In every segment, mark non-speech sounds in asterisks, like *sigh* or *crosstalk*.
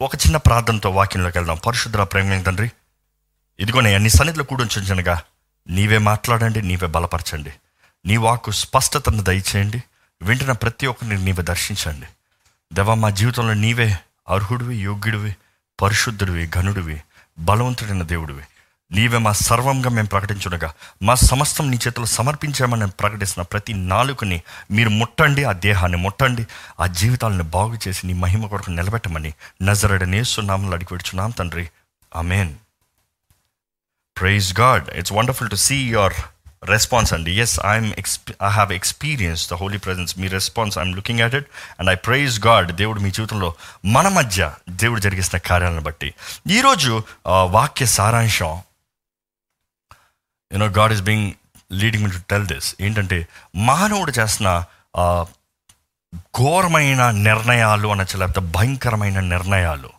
ఒక చిన్న ప్రార్థనతో వాక్యంలోకి వెళ్దాం. పరిశుద్ధ ప్రేమ తండ్రి ఇదిగోనయ్యా నీ సన్నిధిలో కూడించగా నీవే మాట్లాడండి నీవే బలపరచండి. నీ వాక్కు స్పష్టతను దయచేయండి. వింటున్న ప్రతి ఒక్కరిని నీవే దర్శించండి. దేవా మా జీవితంలో నీవే అర్హుడివి యోగ్యుడివి పరిశుద్ధుడివి ఘనుడివి బలవంతుడైన దేవుడివి. నీవే మా సర్వంగా మేము ప్రకటించుండగా మా సమస్తం నీ చేతులు సమర్పించామని నేను ప్రకటిస్తున్న ప్రతి నాలుకని మీరు ముట్టండి ఆ దేహాన్ని ముట్టండి ఆ జీవితాలను బాగు చేసి నీ మహిమ కొరకు నిలబెట్టమని నజరడనేస్తున్నామని అడిగి పెడుచున్నాం తండ్రి. Amen praise God it's wonderful to see your response అండి yes I'm XP I have experience the holy presence me response I'm looking at it and I praise God దేవుడు మీ జీవితంలో మన మధ్య దేవుడు జరిగిస్తున్న కార్యాలను బట్టి. ఈరోజు వాక్య సారాంశం you know God is being leading me to tell this ఏంటంటే మానవుడు చేస్తున్న ఘోరమైన నిర్ణయాలు అనొచ్చు లేకపోతే భయంకరమైన నిర్ణయాలు.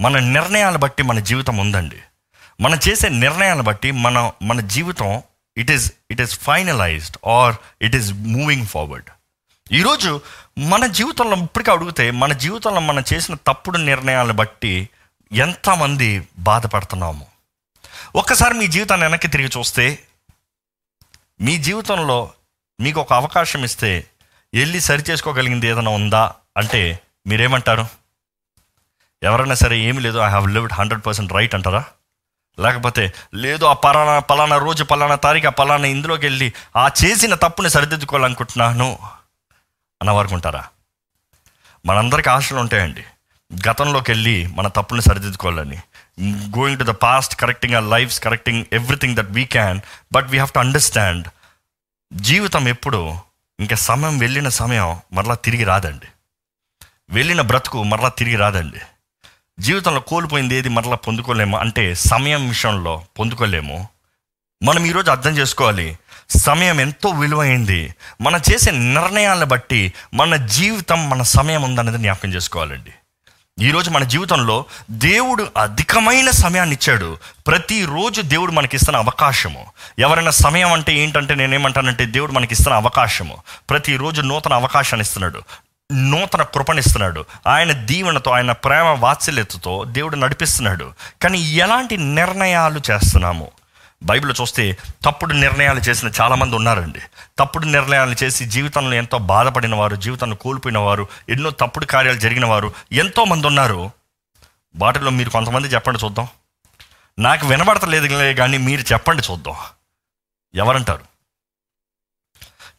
మన నిర్ణయాలు బట్టి మన జీవితం ఉందండి. మనం చేసే నిర్ణయాలను బట్టి మన మన జీవితం it is it is finalised or it is moving forward ఈరోజు మన జీవితంలో ఇప్పటికీ అడిగితే మన జీవితంలో మనం చేసిన తప్పుడు నిర్ణయాలను బట్టి ఎంతమంది బాధపడుతున్నాము? ఒక్కసారి మీ జీవితాన్ని వెనక్కి తిరిగి చూస్తే మీ జీవితంలో మీకు ఒక అవకాశం ఇస్తే వెళ్ళి సరి చేసుకోగలిగింది ఏదైనా ఉందా? అంటే మీరేమంటారు? ఎవరైనా సరే ఏమి లేదు I have lived hundred percent right అంటారా? లేకపోతే లేదు ఆ పలానా పలానా రోజు పలానా తారీఖు ఆ పలానా ఇందులోకి వెళ్ళి ఆ చేసిన తప్పుని సరిదిద్దుకోవాలనుకుంటున్నాను అన్న ఉంటారా? మనందరికీ ఆశలు ఉంటాయండి. గతంలోకి వెళ్ళి మన తప్పుని సరిదిద్దుకోవాలని. Going to the past correcting ఆ life's correcting everything that we can but we have to understand జీవితం ఎప్పుడు ఇంకా సమయం వెళ్ళిన సమయం మరలా తిరిగి రాదండి. వెళ్ళిన బ్రతుకు మరలా తిరిగి రాదండి. జీవితంలో కోల్పోయింది ఏది మరలా పొందుకోలేము అంటే సమయం విషయంలో పొందుకోలేము. మనం ఈరోజు అర్థం చేసుకోవాలి సమయం ఎంతో విలువైంది. మనం చేసే నిర్ణయాలను బట్టి మన జీవితం మన సమయం ఉందనేది జ్ఞాపకం చేసుకోవాలండి. ఈరోజు మన జీవితంలో దేవుడు అధికమైన సమయాన్ని ఇచ్చాడు ప్రతిరోజు దేవుడు మనకిస్తున్న అవకాశము. ఎవరైనా సమయం అంటే ఏంటంటే నేనేమంటానంటే దేవుడు మనకిస్తున్న అవకాశము. ప్రతిరోజు నూతన అవకాశాన్ని ఇస్తున్నాడు నూతన కృపణిస్తున్నాడు ఆయన దీవెనతో ఆయన ప్రేమ వాత్సల్యతతో దేవుడు నడిపిస్తున్నాడు. కానీ ఎలాంటి నిర్ణయాలు చేస్తున్నాము? బైబిల్ చూస్తే తప్పుడు నిర్ణయాలు చేసిన చాలామంది ఉన్నారండి. తప్పుడు నిర్ణయాలు చేసి జీవితంలో ఎంతో బాధపడిన వారు జీవితాన్ని కోల్పోయిన వారు ఎన్నో తప్పుడు కార్యాలు జరిగిన వారు ఎంతో మంది ఉన్నారు. వాటిలో మీరు కొంతమంది చెప్పండి చూద్దాం. నాకు వినబడతలేదు కానీ మీరు చెప్పండి చూద్దాం. ఎవరంటారు?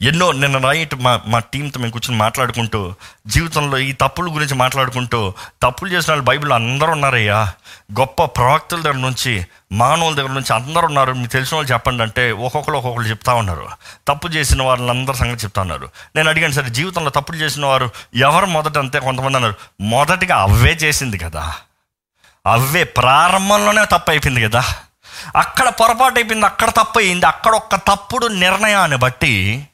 ఎన్నో నిన్న నైట్ మా మా టీంతో మేము కూర్చొని మాట్లాడుకుంటూ జీవితంలో ఈ తప్పుల గురించి మాట్లాడుకుంటూ తప్పులు చేసిన వాళ్ళు బైబిల్ అందరూ ఉన్నారయ్యా. గొప్ప ప్రవక్తల దగ్గర నుంచి మానవుల దగ్గర నుంచి అందరూ ఉన్నారు. మీకు తెలిసిన వాళ్ళు చెప్పండి అంటే ఒక్కొక్కరు ఒక్కొక్కరు చెప్తా ఉన్నారు. తప్పు చేసిన వాళ్ళందరూ సంగతి చెప్తా ఉన్నారు. నేను అడిగాను సరే జీవితంలో తప్పులు చేసిన వారు ఎవరు మొదట అంతే? కొంతమంది అన్నారు మొదటిగా అవే చేసింది కదా. అవే ప్రారంభంలోనే తప్పు అయిపోయింది కదా. అక్కడ పొరపాటు అయిపోయింది అక్కడ తప్పు అయింది అక్కడ ఒక్క తప్పుడు నిర్ణయాన్ని బట్టి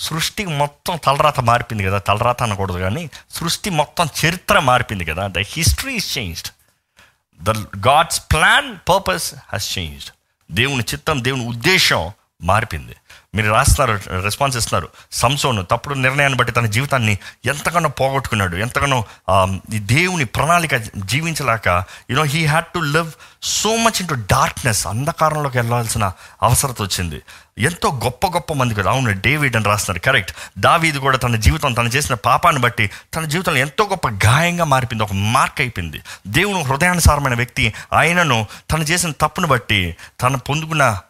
సృష్టి మొత్తం తలరాత మారిపోయింది కదా తలరాత అనకూడదు కానీ సృష్టి మొత్తం చరిత్ర మారిపోయింది కదా the history is changed the God's plan purpose has changed దేవుని చిత్తం దేవుని ఉద్దేశం మారిపోయింది. మీరు రాస్తున్నారు రెస్పాన్స్ ఇస్తున్నారు సంసోను తప్పుడు నిర్ణయాన్ని బట్టి తన జీవితాన్ని ఎంతగానో పోగొట్టుకున్నాడు. ఎంతగానో ఈ దేవుని ప్రణాళిక జీవించలేక you know he had to live so much in to darkness అంధకారంలోకి వెళ్ళాల్సిన అవసరత వచ్చింది. ఎంతో గొప్ప గొప్ప మంది కదా అవును డేవిడ్ అని రాస్తున్నారు. కరెక్ట్ దావీది కూడా తన జీవితం తను చేసిన పాపాన్ని బట్టి తన జీవితంలో ఎంతో గొప్ప గాయంగా మారిపోయింది. ఒక మార్క్ అయిపోయింది. దేవుని హృదయానుసారమైన వ్యక్తి ఆయనను తను చేసిన తప్పును బట్టి తను పొందుకున్న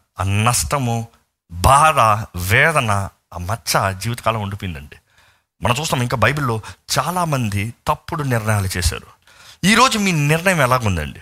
నష్టము బాధ వేదన ఆ మచ్చ జీవితకాలం ఉండిపోయిందండి. మనం చూస్తాం ఇంకా బైబిల్లో చాలామంది తప్పుడు నిర్ణయాలు చేశారు. ఈరోజు మీ నిర్ణయం ఎలాగుందండి?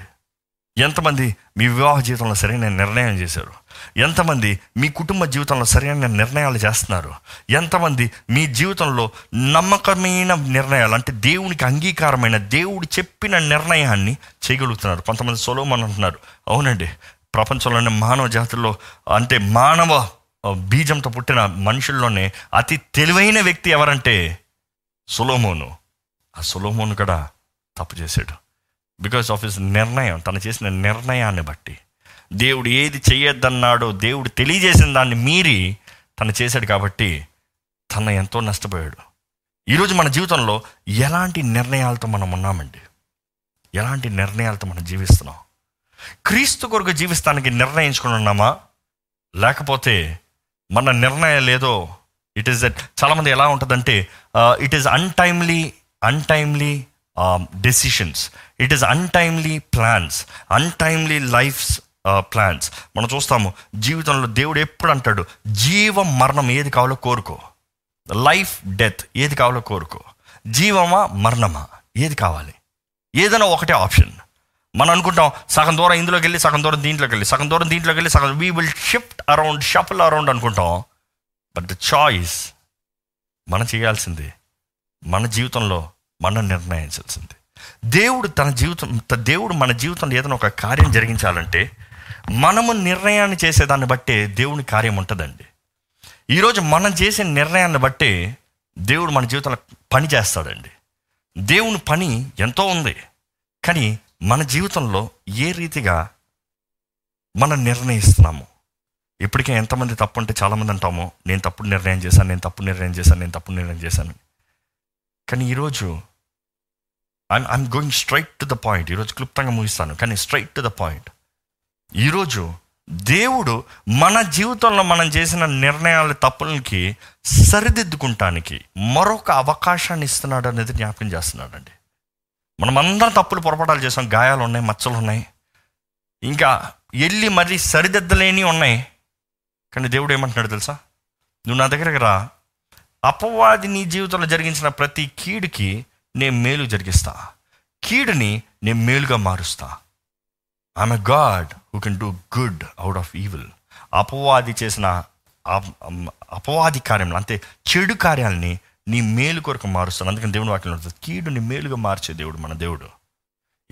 ఎంతమంది మీ వివాహ జీవితంలో సరైన నిర్ణయం చేశారు? ఎంతమంది మీ కుటుంబ జీవితంలో సరైన నిర్ణయాలు చేస్తున్నారు? ఎంతమంది మీ జీవితంలో నమ్మకమైన నిర్ణయాలు అంటే దేవునికి అంగీకారమైన దేవుడు చెప్పిన నిర్ణయాన్ని చేయగలుగుతున్నారు? కొంతమంది సొలోమన్ అంటున్నారు. అవునండి ప్రపంచంలోనే మానవ జాతుల్లో అంటే మానవ బీజంతో పుట్టిన మనుషుల్లోనే అతి తెలివైన వ్యక్తి ఎవరంటే సులోమోను. ఆ సులోమోను కూడా తప్పు చేశాడు. బికాస్ ఆఫ్ హిస్ నిర్ణయం తను చేసిన నిర్ణయాన్ని బట్టి. దేవుడు ఏది చేయొద్దన్నాడో దేవుడు తెలియజేసిన దాన్ని మీరి తను చేశాడు కాబట్టి తన ఎంతో నష్టపోయాడు. ఈరోజు మన జీవితంలో ఎలాంటి నిర్ణయాలతో మనం ఉన్నామండి? ఎలాంటి నిర్ణయాలతో మనం జీవిస్తున్నాం? క్రీస్తు కొరకు జీవిస్తానికి నిర్ణయించుకుని ఉన్నామా? లేకపోతే మన నిర్ణయాలు ఏదో ఇట్ ఈస్ దట్ చాలామంది ఎలా ఉంటుందంటే it is untimely untimely decisions it is untimely plans untimely life's plans మనం చూస్తాము జీవితంలో దేవుడు ఎప్పుడు అంటాడు జీవం మరణం ఏది కావాలో కోరుకో. లైఫ్ డెత్ ఏది కావాలో కోరుకో. జీవమా మరణమా ఏది కావాలి? ఏదైనా ఒకటే ఆప్షన్ మనం అనుకుంటాం సగం దూరం ఇందులోకి వెళ్ళి సగం దూరం దీంట్లోకి వెళ్ళి సగం దూరం దీంట్లోకి వెళ్ళి సగం we will shift around shuffle around అనుకుంటాం. బట్ ద చాయిస్ మనం చేయాల్సింది మన జీవితంలో మనం నిర్ణయించాల్సింది. దేవుడు తన జీవితం దేవుడు మన జీవితంలో ఏదైనా ఒక కార్యం జరిగించాలంటే మనము నిర్ణయాన్ని చేసేదాన్ని బట్టే దేవుని కార్యం ఉంటుందండి. ఈరోజు మనం చేసే నిర్ణయాన్ని బట్టే దేవుడు మన జీవితంలో పని చేస్తాడండి. దేవుని పని ఎంతో ఉంది. కానీ మన జీవితంలో ఏ రీతిగా మనం నిర్ణయిస్తున్నాము? ఇప్పటికే ఎంతమంది తప్పు అంటే చాలామంది అంటాము నేను తప్పుడు నిర్ణయం చేశాను నేను తప్పు నిర్ణయం చేశాను నేను తప్పు నిర్ణయం చేశాను కానీ ఈరోజు I'm I'm going straight to the point ఈరోజు క్లుప్తంగా ముగిస్తాను కానీ స్ట్రైట్ టు ద పాయింట్ ఈరోజు దేవుడు మన జీవితంలో మనం చేసిన నిర్ణయాల తప్పులకి సరిదిద్దుకుంటానికి మరొక అవకాశాన్ని ఇస్తున్నాడు అనేది జ్ఞాపకం చేస్తున్నాడండి. మనం అందరం తప్పులు పొరపాటాలు చేసాం గాయాలు ఉన్నాయి మచ్చలు ఉన్నాయి. ఇంకా వెళ్ళి మరీ సరిదిద్దలేని ఉన్నాయి. కానీ దేవుడు ఏమంటున్నాడు తెలుసా? నువ్వు నా దగ్గరకు రా. అపవాది నీ జీవితంలో జరిగించిన ప్రతి కీడుకి నేను మేలు జరిగిస్తా. కీడుని నేను మేలుగా మారుస్తా. I'm a God who can do good out of evil అపవాది చేసిన అపవాది కార్యములు అంతే చెడు కార్యాలని నీ మేలు కొరకు మారుస్తాను. అందుకని దేవుని వాక్యం ఉంటుంది కీడుని మేలుగా మార్చే దేవుడు మన దేవుడు.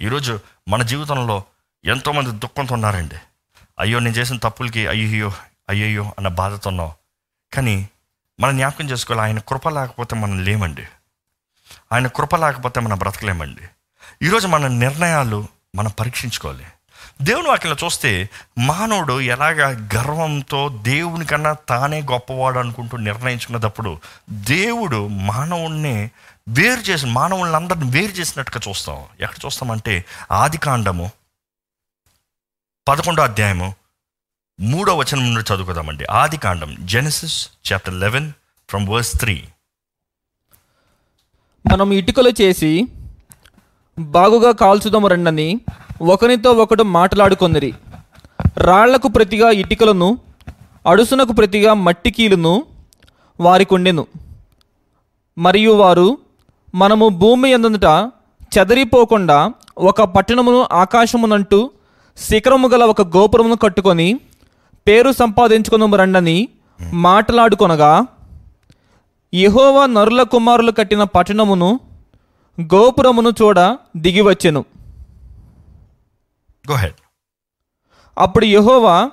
ఈరోజు మన జీవితంలో ఎంతోమంది దుఃఖంతో ఉన్నారండి. అయ్యో నేను చేసిన తప్పులకి అయ్యో అయ్యయ్యో అన్న బాధతో ఉన్నాం. కానీ మనం జ్ఞాపకం చేసుకోవాలి ఆయన కృప లేకపోతే మనం లేమండి. ఆయన కృప లేకపోతే మనం బ్రతకలేమండి. ఈరోజు మన నిర్ణయాలు మనం పరీక్షించుకోవాలి. దేవుని వాక్యంలో చూస్తే మానవుడు ఎలాగ గర్వంతో దేవుని కన్నా తానే గొప్పవాడు అనుకుంటూ నిర్ణయించుకున్నప్పుడు దేవుడు మానవుణ్ణి వేరు చేసిన మానవుల్ని అందరిని వేరు చేసినట్టుగా చూస్తాం. ఎక్కడ చూస్తామంటే ఆది కాండము పదకొండో అధ్యాయము మూడో వచనం నుండి చదువుకుందామండి. ఆది కాండం Genesis chapter eleven from verse three మనం ఇటుకలు చేసి బాగుగా కాల్చుదాము రండని ఒకరితో ఒకడు మాట్లాడుకొందిరి. రాళ్ళకు ప్రతిగా ఇటుకలను అడుసునకు ప్రతిగా మట్టి కీలును మరియు వారు మనము భూమి ఎందుట చెదరిపోకుండా ఒక పట్టణమును ఆకాశమునంటూ శిఖరము గల ఒక గోపురమును కట్టుకొని పేరు సంపాదించుకును రండని మాట్లాడుకొనగా యహోవా నరుల కుమారులు కట్టిన పట్టణమును గోపురమును చూడ దిగివచ్చెను అప్పుడు యెహోవా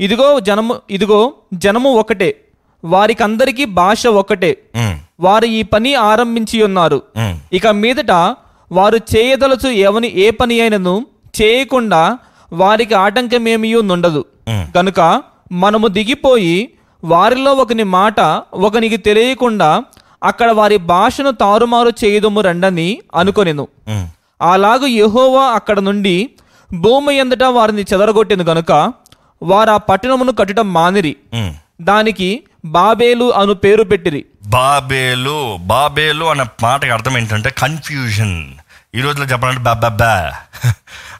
ఇదిగో జనము ఇదిగో జనము ఒకటే వారికందరికీ భాష ఒకటే. వారు ఈ పని ఆరంభించి ఉన్నారు. ఇక మీదట వారు చేయదలచు ఎవని ఏ పని అయినను చేయకుండా వారికి ఆటంకమేమీ నుండదు. కనుక మనము దిగిపోయి వారిలో ఒకని మాట ఒకనికి తెలియకుండా అక్కడ వారి భాషను తారుమారు చేయదుము రండని అనుకొనెను. అలాగు యెహోవా అక్కడ నుండి భూమి ఎందట వారిని చెదరగొట్టెను గనుక వారు ఆ పట్టణమును కట్టడం మానిరి. దానికి బాబేలు అను పేరు పెట్టిరి. బాబేలు బాబేలు అనే మాటకి అర్థం ఏంటంటే కన్ఫ్యూజన్ ఈ రోజులో చెప్పాలంటే బాబా బా.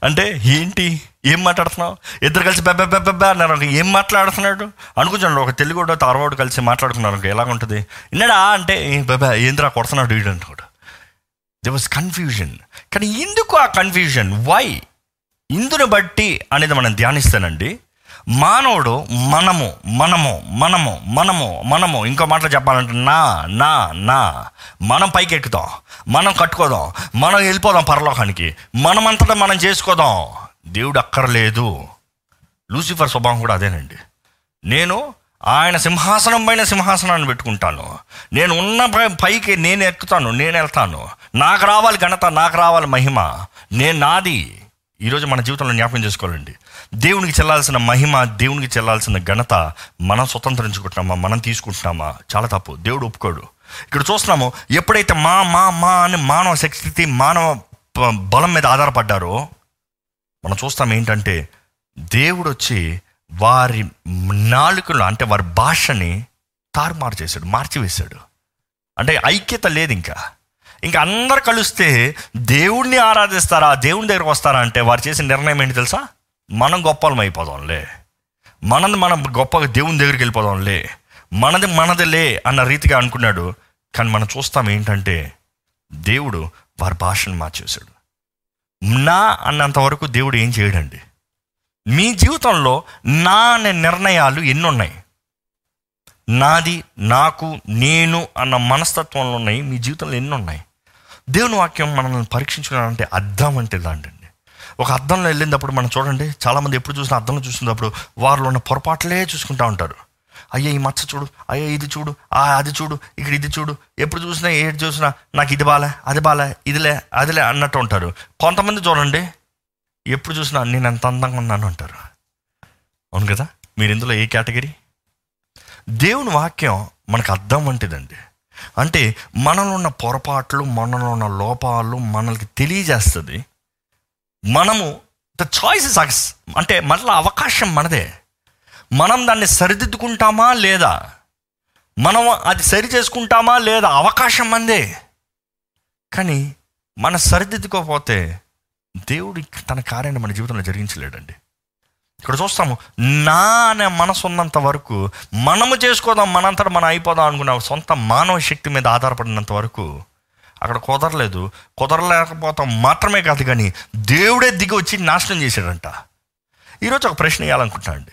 అంటే ఏంటి? ఏం మాట్లాడుతున్నావు? ఇద్దరు కలిసి బెబ్బె బాబా అన్నారు ఏం మాట్లాడుతున్నాడు? అనుకుంటాను ఒక తెలుగుడో తారవాడు కలిసి మాట్లాడుకున్నారు ఎలా ఉంటుంది విన్నాడా అంటే బెబ్బ ఏంద్రా కొడుతున్నాడు వీడు? అంటాడు. ది వాజ్ కన్ఫ్యూజన్ కానీ ఎందుకు ఆ కన్ఫ్యూజన్ వై ఇందును బట్టి అనేది మనం ధ్యానిస్తానండి. మానవుడు మనము మనము మనము మనము మనము. ఇంకో మాటలు చెప్పాలంటే నా నా నా. మనం పైకి ఎక్కుతాం మనం కట్టుకోదాం. మనం వెళ్ళిపోదాం పరలోకానికి. మనమంతటా మనం చేసుకోదాం. దేవుడు అక్కర్లేదు. లూసిఫర్ స్వభావం కూడా అదేనండి. నేను ఆయన సింహాసనం పైన సింహాసనాన్ని పెట్టుకుంటాను. నేను ఉన్న పై- పైకి నేను ఎక్కుతాను నేను వెళ్తాను. నాకు రావాలి ఘనత నాకు రావాలి మహిమ. నేను నాది. ఈరోజు మన జీవితంలో జ్ఞాపకం చేసుకోవాలండి. దేవునికి చెల్లాల్సిన మహిమ దేవునికి చెల్లాల్సిన ఘనత మనం స్వతంత్రించుకుంటున్నామా? మనం తీసుకుంటున్నామా? చాలా తప్పు. దేవుడు ఒప్పుకోడు. ఇక్కడ చూస్తున్నాము ఎప్పుడైతే మా మా మా అని మానవ శక్తి మానవ బలం మీద ఆధారపడ్డారో మనం చూస్తాం ఏంటంటే దేవుడు వచ్చి వారి నాలుకలు అంటే వారి భాషని తారుమారు చేశాడు మార్చివేశాడు. అంటే ఐక్యత లేదు ఇంకా. ఇంకా అందరు కలిస్తే దేవుణ్ణి ఆరాధిస్తారా? దేవుని దగ్గరకు వస్తారా అంటే వారు చేసిన నిర్ణయం ఏంటి తెలుసా? మనం గొప్పలం అయిపోదాంలే. మనది మనం గొప్పగా దేవుని దగ్గరికి వెళ్ళిపోదాంలే. మనది మనదిలే అన్న రీతిగా అనుకున్నాడు. కానీ మనం చూస్తాం ఏంటంటే దేవుడు వారి భాషను మార్చేశాడు. నా అన్నంత వరకు దేవుడు ఏం చేయడండి? మీ జీవితంలో నా అనే నిర్ణయాలు ఎన్ని ఉన్నాయి నాది నాకు నేను అన్న మనస్తత్వంలో ఉన్నాయి మీ జీవితంలో ఎన్ని ఉన్నాయి దేవుని వాక్యం మనల్ని పరీక్షించుకున్నాడంటే అర్థం అంటే ఇలాంటండి ఒక అర్థంలో వెళ్ళినప్పుడు మనం చూడండి చాలామంది ఎప్పుడు చూసినా అర్థంలో చూసినప్పుడు వారిలో ఉన్న పొరపాట్లే చూసుకుంటా ఉంటారు. అయ్యా ఈ మచ్చ చూడు అయ్యా ఇది చూడు ఆ అది చూడు ఇక్కడ ఇది చూడు ఎప్పుడు చూసినా ఏది చూసినా నాకు ఇది బాలే అది బాలే ఇదిలే అదిలే అన్నట్టు ఉంటారు. కొంతమంది చూడండి ఎప్పుడు చూసినా నేను ఎంత అందంగా ఉన్నాను అంటారు. అవును కదా? మీరు ఇందులో ఏ కేటగిరీ? దేవుని వాక్యం మనకు అర్థం వంటిదండి. అంటే మనలో ఉన్న పొరపాట్లు మనలో ఉన్న లోపాలు మనకి తెలియజేస్తుంది. మనము ద చాయిస్ ఇస్ అంటే మళ్ళీ అవకాశం మనదే. మనం దాన్ని సరిదిద్దుకుంటామా లేదా? మనం అది సరి చేసుకుంటామా లేదా అవకాశం మందే. కానీ మన సరిదిద్దుకోకపోతే దేవుడు తన కార్యాన్ని మన జీవితంలో జరిగించలేడండి. ఇక్కడ చూస్తాము నా అనే మనసు ఉన్నంత వరకు మనము చేసుకోదాం మనంతటా మనం అయిపోదాం అనుకున్న సొంత మానవ శక్తి మీద ఆధారపడినంత వరకు అక్కడ కుదరలేదు. కుదరలేకపోతాం మాత్రమే కాదు కానీ దేవుడే దిగి వచ్చి నాశనం చేశాడంట. ఈరోజు ఒక ప్రశ్న వేయాలనుకుంటున్నా అండి.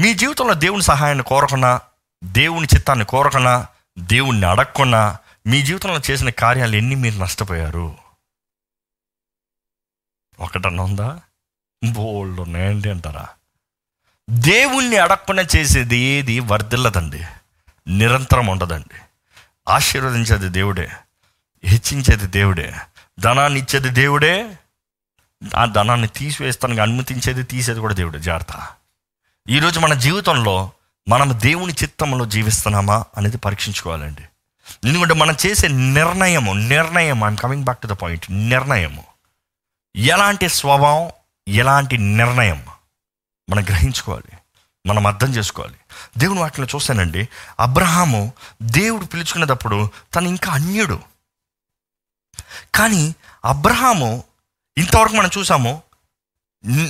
మీ జీవితంలో దేవుని సహాయాన్ని కోరకున్నా దేవుని చిత్తాన్ని కోరకున్నా దేవుణ్ణి అడగకున్నా మీ జీవితంలో చేసిన కార్యాలు ఎన్ని మీరు నష్టపోయారు? ఒకటన్నా ఉందా? బోల్డ్ ఉన్నాయండి అంటారా? దేవుణ్ణి అడగకుండా చేసేది ఏది వర్ధిల్లదండి. నిరంతరం ఉండదండి. ఆశీర్వదించేది దేవుడే. హెచ్చించేది దేవుడే. ధనాన్ని ఇచ్చేది దేవుడే. ఆ ధనాన్ని తీసివేస్తానికి అనుమతించేది తీసేది కూడా దేవుడే. జాగ్రత్త. ఈరోజు మన జీవితంలో మనం దేవుని చిత్తంలో జీవిస్తున్నామా అనేది పరీక్షించుకోవాలండి. ఎందుకంటే మనం చేసే నిర్ణయము నిర్ణయం I'm coming back to the point నిర్ణయము. ఎలాంటి స్వభావం ఎలాంటి నిర్ణయం మనం గ్రహించుకోవాలి. మనం అర్థం చేసుకోవాలి. దేవుని వాటిని చూస్తానండి అబ్రహాము దేవుడు పిలుచుకునేటప్పుడు తను ఇంకా అన్యుడు. కానీ అబ్రహాము ఇంతవరకు మనం చూసాము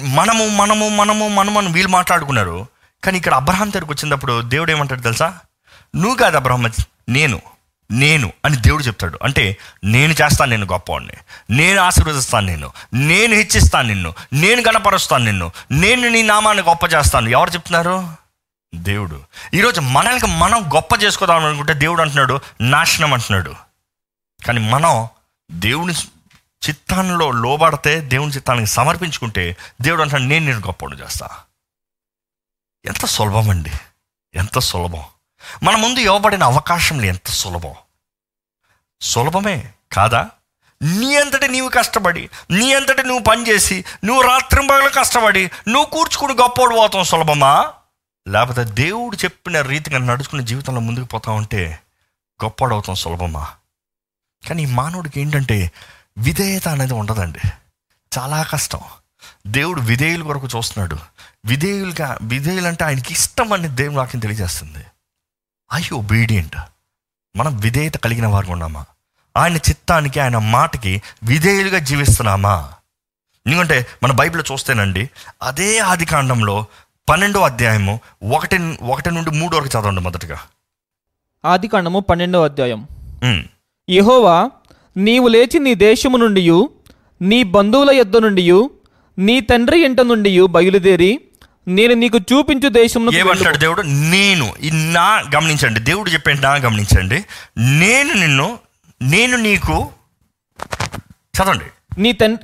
మనము మనము మనము మనము అని వీళ్ళు మాట్లాడుకున్నారు. కానీ ఇక్కడ అబ్రహాం దగ్గరికి వచ్చినప్పుడు దేవుడు ఏమంటాడు తెలుసా? నువ్వు కాదు అబ్రహం నేను నేను అని దేవుడు చెప్తాడు. అంటే నేను చేస్తాను నేను గొప్పవాడిని. నేను ఆశీర్వదిస్తాను నిన్ను. నేను హెచ్చిస్తాను నిన్ను. నేను గణపరుస్తాను నిన్ను. నేను నీ నామాన్ని గొప్ప చేస్తాను. ఎవరు చెప్తున్నారు? దేవుడు. ఈరోజు మనల్ని మనం గొప్ప చేసుకోదాం అనుకుంటే దేవుడు అంటున్నాడు నాశనం అంటున్నాడు. కానీ మనం దేవుని చిత్తాల్లో లోబడితే దేవుని చిత్తానికి సమర్పించుకుంటే దేవుడు అంటాడు నేను నేను గొప్పడు చేస్తా. ఎంత సులభం అండి. ఎంత సులభం. మన ముందు ఇవ్వబడిన అవకాశంలు ఎంత సులభం. సులభమే కాదా? నీ అంతటి నీవు కష్టపడి నీ అంతటి నువ్వు పనిచేసి నువ్వు రాత్రింబగలు కష్టపడి నువ్వు కూర్చుకుని గొప్పోడు పోతాం సులభమా? లేకపోతే దేవుడు చెప్పిన రీతిగా నడుచుకునే జీవితంలో ముందుకు పోతా ఉంటే గొప్పడవుతాం సులభమా? కానీ మానవుడికి ఏంటంటే విధేయత అనేది ఉండదండి. చాలా కష్టం. దేవుడు విధేయుల కొరకు చూస్తున్నాడు. విధేయులుగా విధేయులు అంటే ఆయనకి ఇష్టం అని దేవుని వాక్యం తెలియజేస్తుంది. ఐ ఒబీడియంట్ మనం విధేయత కలిగిన వారు ఉన్నామా? ఆయన చిత్తానికి ఆయన మాటకి విధేయులుగా జీవిస్తున్నామా? ఎందుకంటే మన బైబిల్ చూస్తేనండి అదే ఆది కాండంలో పన్నెండో అధ్యాయము ఒకటి ఒకటి నుండి మూడు వరకు చదవండి మొదటగా. ఆది కాండము పన్నెండో అధ్యాయం. యెహోవా నీవు లేచి నీ దేశము నుండి నీ బంధువుల యొద్ద నుండి నీ తండ్రి ఇంట నుండి బయలుదేరి నేను నీకు చూపించు దేశమును ఏమంటాడు దేవుడు? నేను నా గమనించండి. దేవుడు చెప్పేది నా గమనించండి. నేను నిన్ను నేను నీకు చదవండి. నీ తన్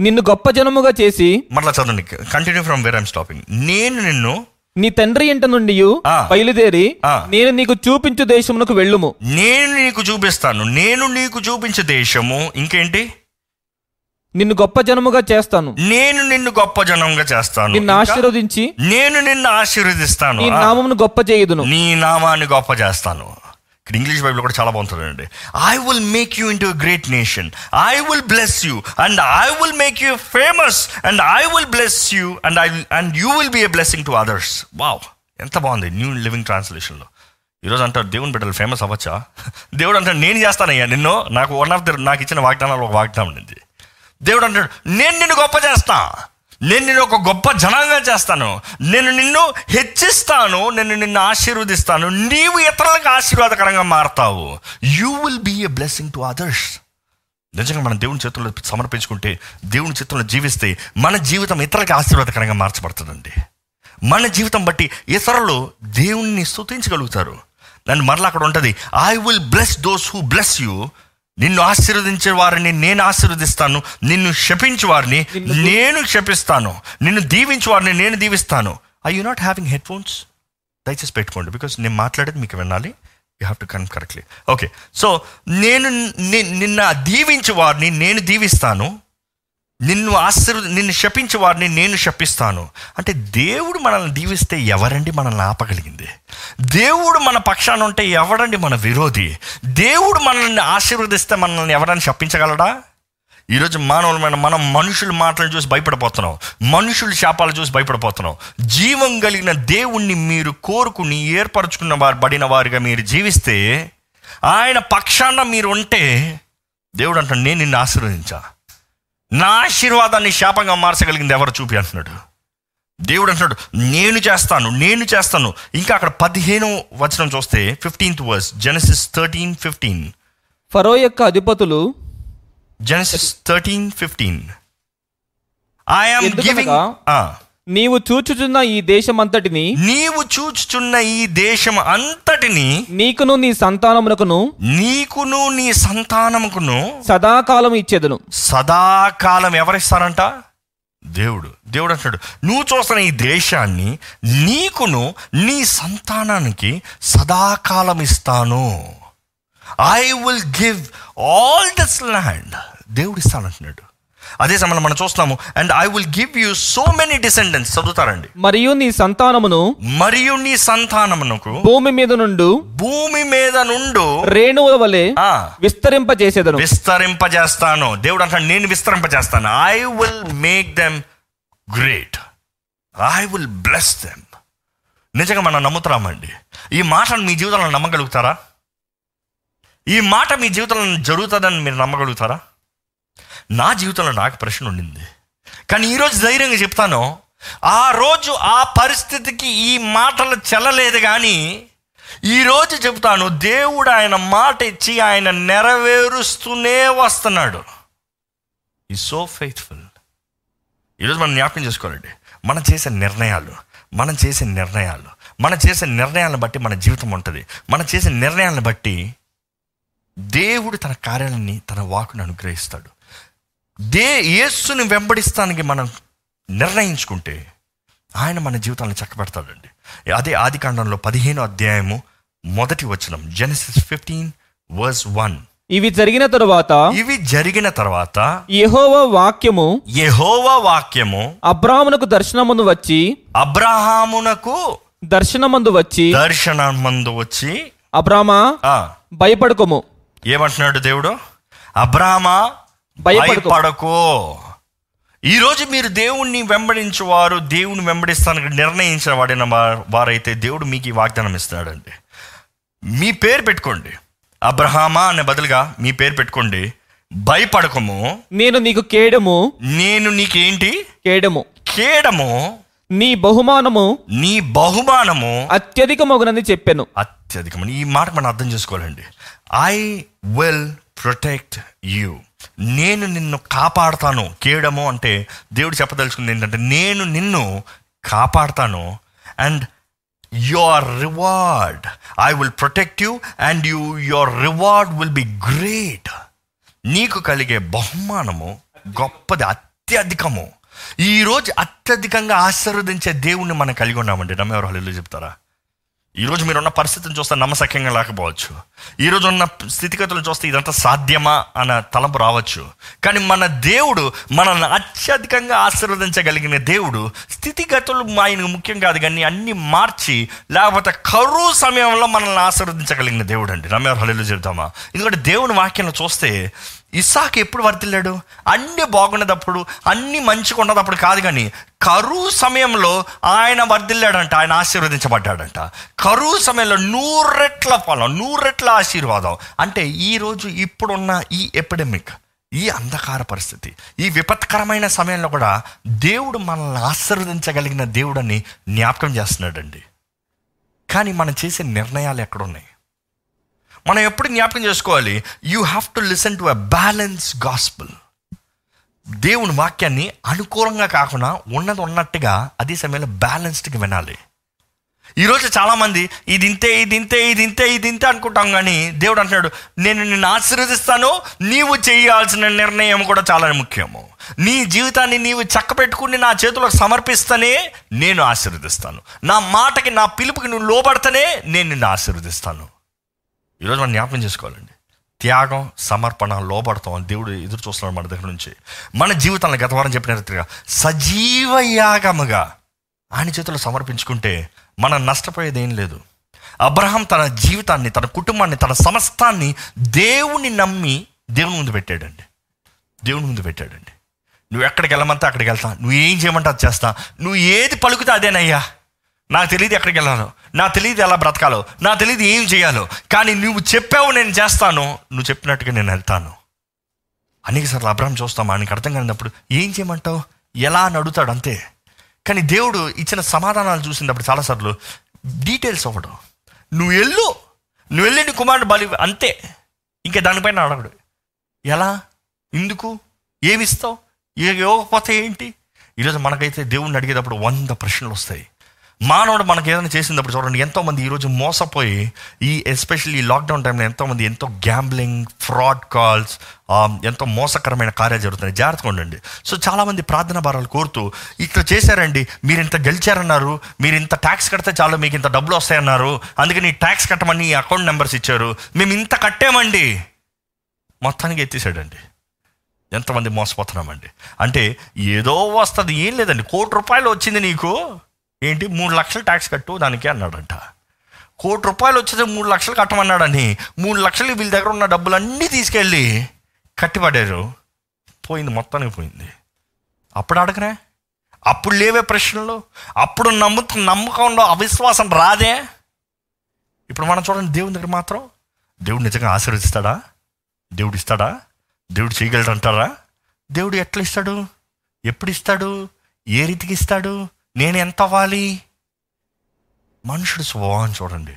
నిన్ను గొప్ప జనముగా చేసి మరలా చదవండి. Continue from where I'm stopping నేను నిన్ను నీ తండ్రి ఇంట నుండి. బయలుదేరి. నేను నీకు చూపించు దేశమునకు వెళ్ళుము. నేను నీకు చూపిస్తాను. నేను నీకు చూపించే దేశము ఇంకేంటి? నిన్ను గొప్ప జనముగా చేస్తాను. నేను నిన్ను గొప్ప జనంగా చేస్తాను. నిన్ను ఆశీర్వదించి నేను నిన్ను ఆశీర్వదిస్తాను. నీ నామమును గొప్ప చేయుదును. నీ నామాన్ని గొప్ప చేస్తాను. ఇక్కడ ఇంగ్లీష్ బైబిల్ కూడా చాలా బాగుంటుందండి. I will make you into great nation I will bless you and I will make you famous and I will bless you and I and you will be a blessing to others wow ఎంత బాగుంది. New living ట్రాన్స్లేషన్లో ఈరోజు అంటారు దేవుని బిడ్డలు famous అవ్వచ్చా? *laughs* దేవుడు అంటాడు నేను చేస్తానయ్యా నిన్ను. నాకు వన్ ఆఫ్ ద నాకు ఇచ్చిన వాగ్దానాలు ఒక వాగ్దానం ఉంది. దేవుడు అంటాడు నేను నిన్ను గొప్ప చేస్తాను నేను నిన్ను ఒక గొప్ప జనంగా చేస్తాను. నేను నిన్ను హెచ్చిస్తాను. నేను నిన్ను ఆశీర్వదిస్తాను. నీవు ఇతరులకు ఆశీర్వాదకరంగా మారతావు. You will be a blessing to others నిజంగా మనం దేవుని చేతుల్లో సమర్పించుకుంటే దేవుని చేతుల్లో జీవిస్తే మన జీవితం ఇతరులకి ఆశీర్వాదకరంగా మార్చబడుతుందండి. మన జీవితం బట్టి ఇతరులు దేవుణ్ణి స్థుతించగలుగుతారు నన్ను మరలా అక్కడ ఉంటుంది. I will bless those who bless you నిన్ను ఆశీర్వదించే వారిని నేను ఆశీర్వదిస్తాను నిన్ను శపించే వారిని నేను శపిస్తాను నిన్ను దీవించే వారిని నేను దీవిస్తాను. I you not having headphones దయచేసి పెట్టుకోండి బికాస్ నేను మాట్లాడేది మీకు వినాలి. You have to con correctly okay so నేను నిన్న దీవించే వారిని నేను దీవిస్తాను. నిన్ను ఆశీర్వ నిన్ను శపించే వారిని నేను శపిస్తాను. అంటే దేవుడు మనల్ని దీవిస్తే ఎవరండి మనల్ని ఆపగలిగింది? దేవుడు మన పక్షాన ఉంటే ఎవరండి మన విరోధి? దేవుడు మనల్ని ఆశీర్వదిస్తే మనల్ని ఎవరైనా శపించగలడా? ఈరోజు మానవులమైన మనం మనుషుల మాటలు చూసి భయపడిపోతున్నాం మనుషుల శాపాలు చూసి భయపడిపోతున్నాం జీవం కలిగిన దేవుణ్ణి మీరు కోరుకుని ఏర్పరచుకున్న వారు పడిన వారిగా మీరు జీవిస్తే ఆయన పక్షాన మీరు ఉంటే దేవుడు అంటాడు నేను నిన్ను ఆశీర్వదించా. నా ఆశీర్వాదాన్ని శాపంగా మార్చగలిగింది ఎవరు చూపి అంటున్నాడు. దేవుడు అంటున్నాడు నేను చేస్తాను నేను చేస్తాను. ఇంకా అక్కడ పదిహేను వచనం చూస్తే fifteenth verse Genesis thirteen fifteen Pharaoh యొక్క అధిపతులు Genesis thirteen fifteen I'm giving నీవు చూచుచున్న ఈ దేశమంతటిని నీవు చూచుచున్న ఈ దేశం అంతటిని నీకును నీ సంతానమునకును నీకును నీ సంతానముకును సదాకాలం ఇచ్చేదను. సదాకాలం ఎవరిస్తారంట? దేవుడు. దేవుడు అంటాడు నువ్వు చూస్తున్న ఈ దేశాన్ని నీకును నీ సంతానానికి సదాకాలం ఇస్తాను. I will give all this land దేవుడు ఇస్తానంటున్నాడు. అదే సమయంలో మనం చూస్తున్నాము and I will give you so many descendants చదువుతారండి. మరియు నీ సంతానమును మరియు నీ సంతానమునకు భూమి మీద నుండు భూమి మీద నుండు రేణువుల వలె విస్తరింపజేసేదను. విస్తరింపజేస్తాను. దేవుడు అంటాడు నేను విస్తరింపజేస్తాను. I will make them great I will bless them నిజంగా మనం నమ్ముతున్నామండి. ఈ మాటను మీ జీవితంలో నమ్మగలుగుతారా? ఈ మాట మీ జీవితంలో జరుగుతుందని మీరు నమ్మగలుగుతారా? నా జీవితంలో నాకు ప్రశ్న ఉండింది. కానీ ఈరోజు ధైర్యంగా చెప్తాను ఆ రోజు ఆ పరిస్థితికి ఈ మాటలు చెల్లలేదు కానీ ఈరోజు చెప్తాను దేవుడు ఆయన మాట ఇచ్చి ఆయన నెరవేరుస్తూనే వస్తున్నాడు. ఈ సో ఫెయిత్ఫుల్ ఈరోజు మనం జ్ఞాపకం చేసుకోవాలండి. మనం చేసే నిర్ణయాలు మనం చేసే నిర్ణయాలు మనం చేసే నిర్ణయాలను బట్టి మన జీవితం ఉంటుంది. మనం చేసే నిర్ణయాలను బట్టి దేవుడు తన కార్యాలని తన వాకును అనుగ్రహిస్తాడు. దే యేసుని వెంబడిస్తానికి మనం నిర్ణయించుకుంటే ఆయన మన జీవితాలను చక్కబెడతాడండి. అదే ఆది కాండంలో పదిహేను అధ్యాయము మొదటి వచనం జెనసిస్ ఫిఫ్టీన్ వర్స్ వన్ ఇవి జరిగిన తరువాత ఇవి జరిగిన తర్వాత యెహోవా వాక్యము యెహోవా వాక్యము అబ్రామునకు దర్శనమందు వచ్చి అబ్రహామునకు దర్శనమందు వచ్చి దర్శనమందు వచ్చి అబ్రామా భయపడుకోము. ఏమంటున్నాడు దేవుడు? అబ్రహమా భయపడకు. ఈరోజు మీరు దేవుణ్ణి వెంబడించేవారు దేవుని వెంబడిస్తానికి నిర్ణయించిన వాడిన వారైతే దేవుడు మీకు ఈ వాగ్దానం ఇస్తున్నాడండి. మీ పేరు పెట్టుకోండి. అబ్రహామా అనే బదులుగా మీ పేరు పెట్టుకోండి. భయపడకము. నేను నీకు కేడము. నేను నీకేంటి? కేడము. కేడము. నీ బహుమానము నీ బహుమానము అత్యధికమగునని చెప్పాను. అత్యధికం ఈ మాట మనం అర్థం చేసుకోవాలండి. ఐ విల్ ప్రొటెక్ట్ యూ నేను నిన్ను కాపాడుతాను. కేడము అంటే దేవుడు చెప్పదలుచుకుంది ఏంటంటే నేను నిన్ను కాపాడుతాను and your reward I will protect you and you your reward will be great నీకు కలిగే బహుమానము గొప్పది అత్యధికము. ఈరోజు అత్యధికంగా ఆశీర్వదించే దేవుణ్ణి మనం కలిగి ఉన్నామండి. నమ్మేవారు హల్లు చెప్తారా? ఈరోజు మీరున్న పరిస్థితిని చూస్తే నమ్మసక్యంగా లేకపోవచ్చు. ఈరోజు ఉన్న స్థితిగతులను చూస్తే ఇదంతా సాధ్యమా అన్న తలంపు రావచ్చు. కానీ మన దేవుడు మనల్ని అత్యధికంగా ఆశీర్వదించగలిగిన దేవుడు స్థితిగతులు ఆయనకు ముఖ్యం కాదు కానీ అన్ని మార్చి లేకపోతే కరువు సమయంలో మనల్ని ఆశీర్వదించగలిగిన దేవుడు అండి. రమ్యారు హల్లు చెబుతామా ఎందుకంటే దేవుని వాక్యం చూస్తే ఇసాక్ ఎప్పుడు వర్తిల్లాడు అన్ని బాగున్నదప్పుడు అన్ని మంచిగా ఉన్నదప్పుడు కాదు కానీ కరువు సమయంలో ఆయన వర్ధిల్లాడంట ఆయన ఆశీర్వదించబడ్డాడంట. కరువు సమయంలో నూరెట్ల ఫలం నూరెట్ల ఆశీర్వాదం. అంటే ఈరోజు ఇప్పుడున్న ఈ ఎపిడమిక్ ఈ అంధకార పరిస్థితి ఈ విపత్కరమైన సమయంలో కూడా దేవుడు మనల్ని ఆశీర్వదించగలిగిన దేవుడని జ్ఞాపకం చేస్తున్నాడండి. కానీ మనం చేసే నిర్ణయాలు ఎక్కడున్నాయి? మనం ఎప్పుడు జ్ఞాపకం చేసుకోవాలి? You have to listen to a balance gospel దేవుని వాక్యాన్ని అనుకూలంగా కాకుండా ఉన్నది ఉన్నట్టుగా అదే సమయంలో బ్యాలెన్స్డ్గా వినాలి. ఈరోజు చాలామంది ఇది ఇంతే ఇది ఇంతే ఇది ఇంతే ఇది ఇంతే అనుకుంటాం కానీ దేవుడు అంటున్నాడు నేను నిన్ను ఆశీర్వదిస్తాను నీవు చేయాల్సిన నిర్ణయం కూడా చాలా ముఖ్యము. నీ జీవితాన్ని నీవు చక్కబెట్టుకుని నా చేతులకు సమర్పిస్తేనే నేను ఆశీర్వదిస్తాను. నా మాటకి నా పిలుపుకి నువ్వు లోబడితేనే నేను నిన్ను ఆశీర్వదిస్తాను. ఈరోజు మనం జ్ఞాపకం చేసుకోవాలండి. త్యాగం సమర్పణ లోబడతాం. దేవుడు ఎదురు చూస్తున్నాడు మన దగ్గర నుంచి. మన జీవితంలో గత వారం చెప్పిన రీతిగా సజీవ యాగముగా ఆయన చేతులు సమర్పించుకుంటే మనం నష్టపోయేది ఏం లేదు. అబ్రహాం తన జీవితాన్ని తన కుటుంబాన్ని తన సమస్తాన్ని దేవుని నమ్మి దేవుని ముందు పెట్టాడండి. దేవుని ముందు పెట్టాడండి. నువ్వు ఎక్కడికి వెళ్ళమంటే అక్కడికి వెళ్తా. నువ్వు ఏం చేయమంటే అది చేస్తా. నువ్వు ఏది పలుకుతా అదేనయ్యా. నాకు తెలియదు ఎక్కడికి వెళ్ళాలో నాకు తెలియదు ఎలా బ్రతకాలో నాకు తెలియదు ఏం చేయాలో కానీ నువ్వు చెప్పావు నేను చేస్తాను నువ్వు చెప్పినట్టుగా నేను వెళ్తాను అనేక సార్లు అబ్రహం చూస్తాం ఆయనకి అర్థం కానినప్పుడు ఏం చేయమంటావు ఎలా అని అడుగుతాడు అంతే కానీ దేవుడు ఇచ్చిన సమాధానాలు చూసినప్పుడు చాలాసార్లు డీటెయిల్స్ అవ్వడం నువ్వు వెళ్ళు నువ్వు వెళ్ళి కుమారుడు బలి అంతే ఇంకా దానిపైన అడగడు ఎలా ఎందుకు ఏమిస్తావు ఏ ఇవ్వకపోతే ఏంటి ఈరోజు మనకైతే దేవుణ్ణి అడిగేటప్పుడు వంద ప్రశ్నలు వస్తాయి మానవుడు మనకి ఏదైనా చేసినప్పుడు చూడండి ఎంతోమంది ఈరోజు మోసపోయి ఈ ఎస్పెషల్లీ లాక్డౌన్ టైంలో ఎంతోమంది ఎంతో గ్యాంబ్లింగ్ ఫ్రాడ్ కాల్స్ ఎంతో మోసకరమైన కార్యాలు జరుగుతున్నాయి. జాగ్రత్తగా ఉండండి. సో చాలామంది ప్రార్థన భారాలు కోరుతూ ఇట్లా చేశారండి మీరు ఇంత గెలిచారన్నారు మీరు ఇంత ట్యాక్స్ కడితే చాలు మీకు ఇంత డబ్బులు వస్తాయన్నారు అందుకని ట్యాక్స్ కట్టమని అకౌంట్ నెంబర్స్ ఇచ్చారు మేము ఇంత కట్టామండి. మొత్తానికి ఎత్తేసాడండి. ఎంతమంది మోసపోతున్నామండి. అంటే ఏదో వస్తుంది ఏం లేదండి. కోటి రూపాయలు వచ్చింది నీకు. ఏంటి? మూడు లక్షలు ట్యాక్స్ కట్టు దానికి అన్నాడంట. కోటి రూపాయలు వచ్చేది మూడు లక్షలు కట్టమన్నాడని మూడు లక్షలు వీళ్ళ దగ్గర ఉన్న డబ్బులన్నీ తీసుకెళ్ళి కట్టిపడారు. పోయింది మొత్తానికి పోయింది. అప్పుడు అడగరే అప్పుడు లేవే ప్రశ్నలు? అప్పుడు నమ్ము నమ్మకంలో అవిశ్వాసం రాదే? ఇప్పుడు మనం చూడండి దేవుని దగ్గర మాత్రం దేవుడు నిజంగా ఆశీర్వదిస్తాడా? దేవుడు ఇస్తాడా? దేవుడు చేయగలడు అంటారా దేవుడు ఎట్లా ఇస్తాడు? ఎప్పుడు ఇస్తాడు? ఏ రీతికి ఇస్తాడు? నేను ఎంత అవ్వాలి? మనుషుడు స్వభావం చూడండి.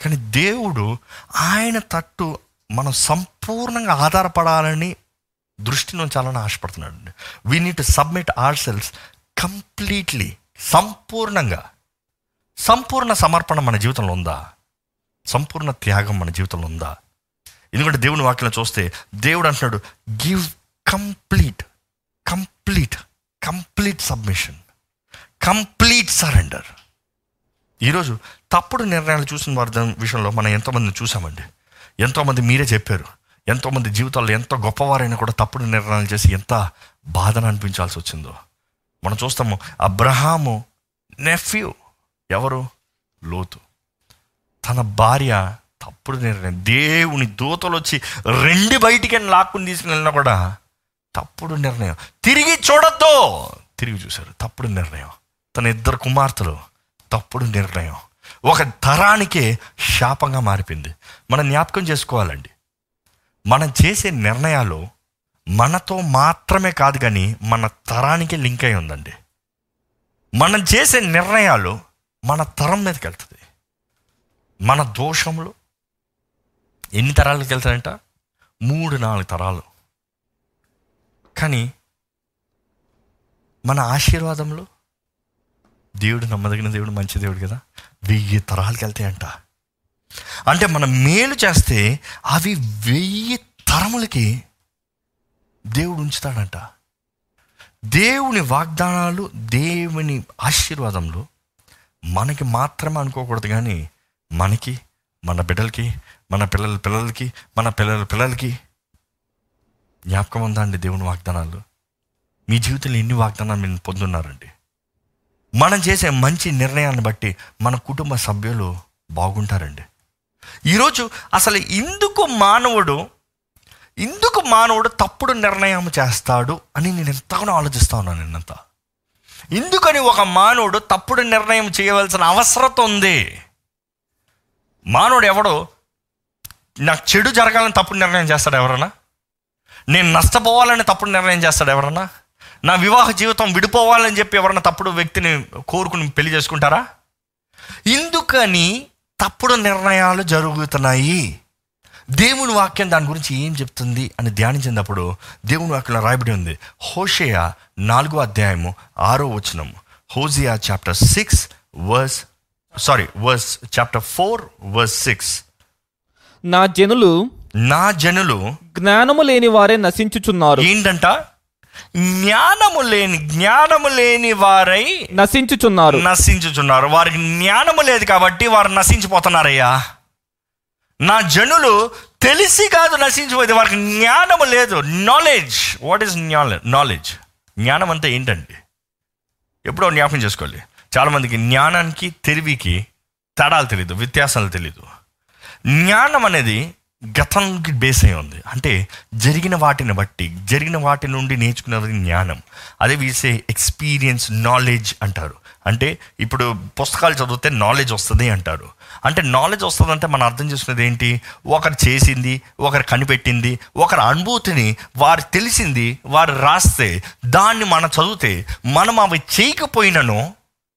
కానీ దేవుడు ఆయన తట్టు మనం సంపూర్ణంగా ఆధారపడాలని దృష్టిని ఉంచాలని ఆశపడుతున్నాడు అండి we need to submit ourselves completely సంపూర్ణంగా. సంపూర్ణ సమర్పణ మన జీవితంలో ఉందా? సంపూర్ణ త్యాగం మన జీవితంలో ఉందా? ఎందుకంటే దేవుని వాక్యం చూస్తే దేవుడు అంటున్నాడు give complete complete complete submission complete surrender. ఈరోజు తప్పుడు నిర్ణయాలు చూసిన వారి విషయంలో మనం ఎంతోమందిని చూసామండి. ఎంతోమంది మీరే చెప్పారు. ఎంతోమంది జీవితాల్లో ఎంత గొప్పవారైనా కూడా తప్పుడు నిర్ణయాలు చేసి ఎంత బాధను అనిపించాల్సి వచ్చిందో. మనం చూస్తాము అబ్రహాము నెఫ్యూ ఎవరు? లోతు. తన భార్య తప్పుడు నిర్ణయం. దేవుని దూతలు వచ్చి రెండు బయటికి లాక్కుని తీసుకుని కూడా తప్పుడు నిర్ణయం. తిరిగి చూడద్దు. తిరిగి చూశారు. తప్పుడు నిర్ణయం. తన ఇద్దరు కుమార్తెలు తప్పుడు నిర్ణయం. ఒక తరానికే శాపంగా మారిపోయింది. మనం జ్ఞాపకం చేసుకోవాలండి. మనం చేసే నిర్ణయాలు మనతో మాత్రమే కాదు కానీ మన తరానికి లింక్ అయి ఉందండి. మనం చేసే నిర్ణయాలు మన తరం మీదకి వెళ్తుంది. మన దోషములు ఎన్ని తరాలకు వెళ్తాయంట? మూడు నాలుగు తరాలు. కానీ మన ఆశీర్వాదంలో దేవుడు నమ్మదగిన దేవుడు మంచి దేవుడు కదా? వెయ్యి తరాలకు వెళ్తాయంట. అంటే మనం మేలు చేస్తే అవి వెయ్యి తరములకి దేవుడు ఉంచుతాడంట. దేవుని వాగ్దానాలు దేవుని ఆశీర్వాదంలో మనకి మాత్రమే అనుకోకూడదు కానీ మనకి మన బిడ్డలకి మన పిల్లల పిల్లలకి మన పిల్లల పిల్లలకి జ్ఞాపకం ఉందా అండి దేవుని వాగ్దానాలు? మీ జీవితంలో ఎన్ని వాగ్దానాలు మీరు పొందున్నారండి? మనం చేసే మంచి నిర్ణయాన్ని బట్టి మన కుటుంబ సభ్యులు బాగుంటారండి. ఈరోజు అసలు ఇందుకు మానవుడు ఇందుకు మానవుడు తప్పుడు నిర్ణయం చేస్తాడు అని నేను ఎంతగానో ఆలోచిస్తా ఉన్నాను నిన్నంత. ఎందుకని ఒక మానవుడు తప్పుడు నిర్ణయం చేయవలసిన అవసరత ఉంది. మానవుడు ఎవడో నాకు చెడు జరగాలని తప్పుడు నిర్ణయం చేస్తాడు ఎవరన్నా? నేను నష్టపోవాలని తప్పుడు నిర్ణయం చేస్తాడు ఎవరన్నా? నా వివాహ జీవితం విడిపోవాలని చెప్పి ఎవరన్నా తప్పుడు వ్యక్తిని కోరుకుని పెళ్ళి చేసుకుంటారా? ఇందుకని తప్పుడు నిర్ణయాలు జరుగుతున్నాయి? దేవుని వాక్యం దాని గురించి ఏం చెప్తుంది అని ధ్యానించినప్పుడు దేవుని వాక్యంలో రాయబడి ఉంది. హోషేయ నాలుగో అధ్యాయము ఆరో వచనం Hosea chapter six verse sorry verse chapter four verse six. నా జనులు నా జనులు జ్ఞానము లేని వారే నశించుచున్నారు. ఏంటంట? జ్ఞానము లేని జ్ఞానము లేని వారై నశించుచున్నారు. నశించుచున్నారు. వారికి జ్ఞానము లేదు కాబట్టి వారు నశించిపోతున్నారయ్యా. నా జనులు తెలిసి కాదు నశించిపోయింది. వారికి జ్ఞానము లేదు. నాలెడ్జ్ వాట్ ఈస్ నాలెడ్జ్ జ్ఞానం అంటే ఏంటండి? ఎప్పుడో జ్ఞాపకం చేసుకోవాలి. చాలామందికి జ్ఞానానికి తెలివికి తేడాలు తెలియదు వ్యత్యాసాలు తెలియదు జ్ఞానం అనేది గతంకి బేస్ అయి ఉంది. అంటే జరిగిన వాటిని బట్టి జరిగిన వాటి నుండి నేర్చుకున్నది జ్ఞానం. అదే వీసే ఎక్స్పీరియన్స్ నాలెడ్జ్ అంటారు. అంటే ఇప్పుడు పుస్తకాలు చదివితే నాలెడ్జ్ వస్తుంది అంటారు. అంటే నాలెడ్జ్ వస్తుందంటే మనం అర్థం చేసుకునేది ఏంటి? ఒకరు చేసింది ఒకరు కనిపెట్టింది ఒకరి అనుభూతిని వారు తెలిసింది వారు రాస్తే దాన్ని మనం చదివితే మనం అవి చేయకపోయినను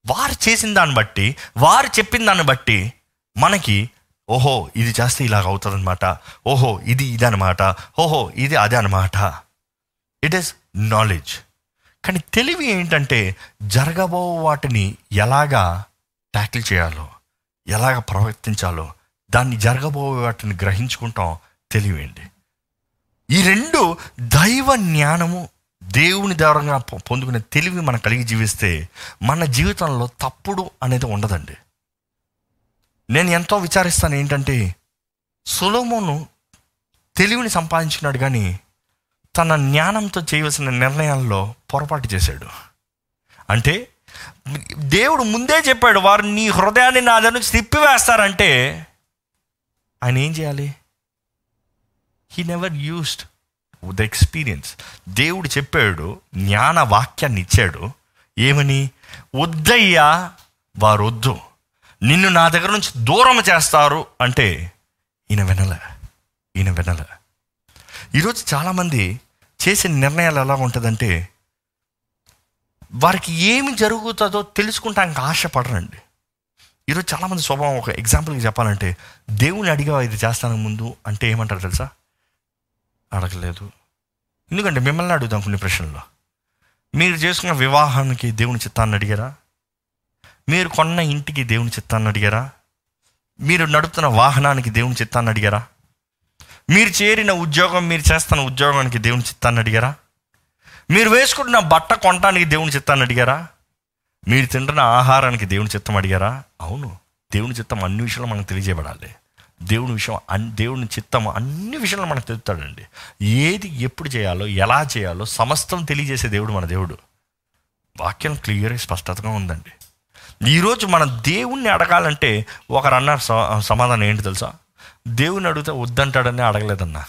వారు చేసిన దాన్ని బట్టి వారు చెప్పిన దాన్ని బట్టి మనకి ఓహో ఇది చేస్తే ఇలాగ అవుతుందన్నమాట. ఓహో ఇది ఇది అనమాట ఓహో ఇది అదే అనమాట ఇట్ ఈస్ నాలెడ్జ్ కానీ తెలివి ఏంటంటే జరగబో వాటిని ఎలాగా ట్యాకిల్ చేయాలో ఎలాగ ప్రవర్తించాలో దాన్ని జరగబో వాటిని గ్రహించుకుంటాం తెలివేండి ఈ రెండు దైవ జ్ఞానము దేవుని ద్వారంగా పొందుకునే తెలివి మనం కలిగి జీవిస్తే మన జీవితంలో తప్పుడు అనేది ఉండదండి. నేను ఎంతో విచారిస్తాను ఏంటంటే సులోమోను తెలివిని సంపాదించుకున్నాడు కానీ తన జ్ఞానంతో చేయవలసిన నిర్ణయాల్లో పొరపాటు చేశాడు. అంటే దేవుడు ముందే చెప్పాడు వారు నీ హృదయాన్ని నా దగ్గర నుంచి తిప్పివేస్తారంటే ఆయన ఏం చేయాలి? He never used the experience దేవుడు చెప్పాడు జ్ఞాన వాక్యాన్ని ఇచ్చాడు. ఏమని? వద్దయ్యా వారు వద్దు నిన్ను నా దగ్గర నుంచి దూరం చేస్తారు అంటే ఈయన వినలే ఈయన వినలే. ఈరోజు చాలామంది చేసే నిర్ణయాలు ఎలా ఉంటుందంటే వారికి ఏమి జరుగుతుందో తెలుసుకుంటానికి ఆశపడరండి. ఈరోజు చాలామంది స్వభావం ఒక ఎగ్జాంపుల్కి చెప్పాలంటే దేవుని అడిగా ఇది చేస్తాను ముందు అంటే ఏమంటారు తెలుసా? అడగలేదు. ఎందుకంటే మిమ్మల్ని అడుగుదాం కొన్ని ప్రశ్నల్లో. మీరు చేసుకున్న వివాహానికి దేవుని చిత్తాన్ని అడిగారా? మీరు కొన్న ఇంటికి దేవుని చిత్తాన్ని అడిగారా? మీరు నడుపుతున్న వాహనానికి దేవుని చిత్తాన్ని అడిగారా? మీరు చేరిన ఉద్యోగం మీరు చేస్తున్న ఉద్యోగానికి దేవుని చిత్తాన్ని అడిగారా? మీరు వేసుకుంటున్న బట్ట కొనడానికి దేవుని చిత్తాన్ని అడిగారా? మీరు తింటున్న ఆహారానికి దేవుని చిత్తం అడిగారా? అవును దేవుని చిత్తం అన్ని విషయాలు మనకు తెలియజేయబడాలి. దేవుని విషయం అన్ దేవుని చిత్తం అన్ని విషయాలు మనకు తెలుస్తాడండి ఏది ఎప్పుడు చేయాలో ఎలా చేయాలో సమస్తం తెలియజేసే దేవుడు మన దేవుడు. వాక్యం క్లియర్ స్పష్టతగా ఉందండి. ఈరోజు మన దేవుణ్ణి అడగాలంటే ఒకరు అన్నారు స- సమాధానం ఏంటి తెలుసా? దేవుని అడిగితే వద్దంటాడని అడగలేదన్నా.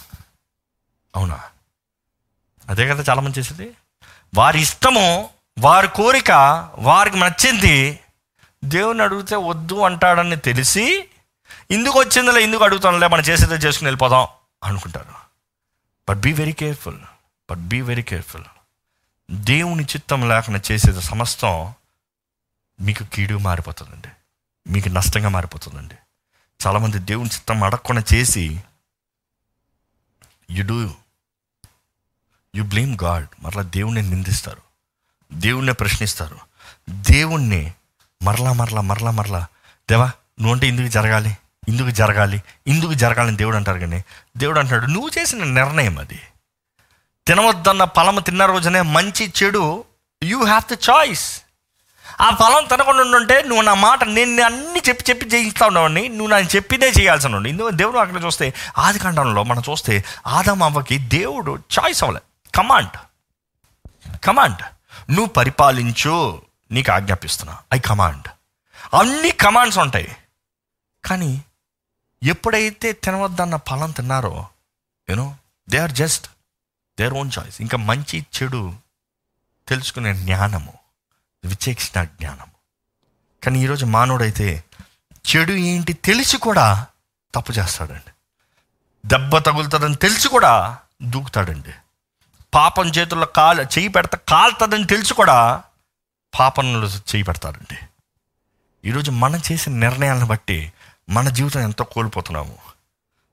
అవునా? అదే కదా చాలామంది చేసేది? వారి ఇష్టము వారి కోరిక వారికి నచ్చింది దేవుని అడిగితే వద్దు అంటాడని తెలిసి ఇందుకు వచ్చిందిలే ఇందుకు అడుగుతానులే మనం చేసేదే చేసుకుని వెళ్ళిపోదాం అనుకుంటారు. But be very careful but be very careful దేవుని చిత్తం లేకుండా చేసేది సమస్తం మీకు కీడు మారిపోతుందండి. మీకు నష్టంగా మారిపోతుందండి. చాలామంది దేవుని చిత్తం అడగకుండా చేసి you do you blame God మరలా దేవుణ్ణి నిందిస్తారు. దేవుణ్ణి ప్రశ్నిస్తారు. దేవుణ్ణి మరలా మరలా మరలా మరలా దేవా నువ్వు అంటే ఇందుకు జరగాలి ఇందుకు జరగాలి ఇందుకు జరగాలని దేవుడు అంటారు కానీ దేవుడు అంటాడు నువ్వు చేసిన నిర్ణయం అది. తినవద్దన్న ఫలము తిన్న రోజునే మంచి చెడు యూ హ్యావ్ ద చాయిస్ ఆ ఫలం తినకుండా ఉంటే నువ్వు నా మాట నేను అన్ని చెప్పి చెప్పి చేయిస్తా ఉండేవాడిని నువ్వు నాకు చెప్పిదే చేయాల్సి ఉండి ఇందులో దేవుడు అక్కడ చూస్తే ఆది కాండంలో మనం చూస్తే ఆదం అవ్వకి దేవుడు చాయిస్ అవ్వలే. కమాండ్ కమాండ్ నువ్వు పరిపాలించు నీకు ఆజ్ఞాపిస్తున్నా. ఐ కమాండ్ అన్ని కమాండ్స్ ఉంటాయి. కానీ ఎప్పుడైతే తినవద్దన్న ఫలం తిన్నారో you know they are just their own choice ఇంకా మంచి చెడు తెలుసుకునే జ్ఞానము. విచేక్షణ జ్ఞానము. కానీ ఈరోజు మానవుడైతే చెడు ఏంటి తెలిసి కూడా తప్పు చేస్తాడండి. దెబ్బ తగులుతుందని తెలిసి కూడా దూకుతాడండి. పాపం చేతుల్లో కాలు చేయి పెడతా కాలుతుందని తెలిసి కూడా పాపంలో చేయి పెడతాడండి. ఈరోజు మనం చేసిన నిర్ణయాలను బట్టి మన జీవితం ఎంతో కోల్పోతున్నాము.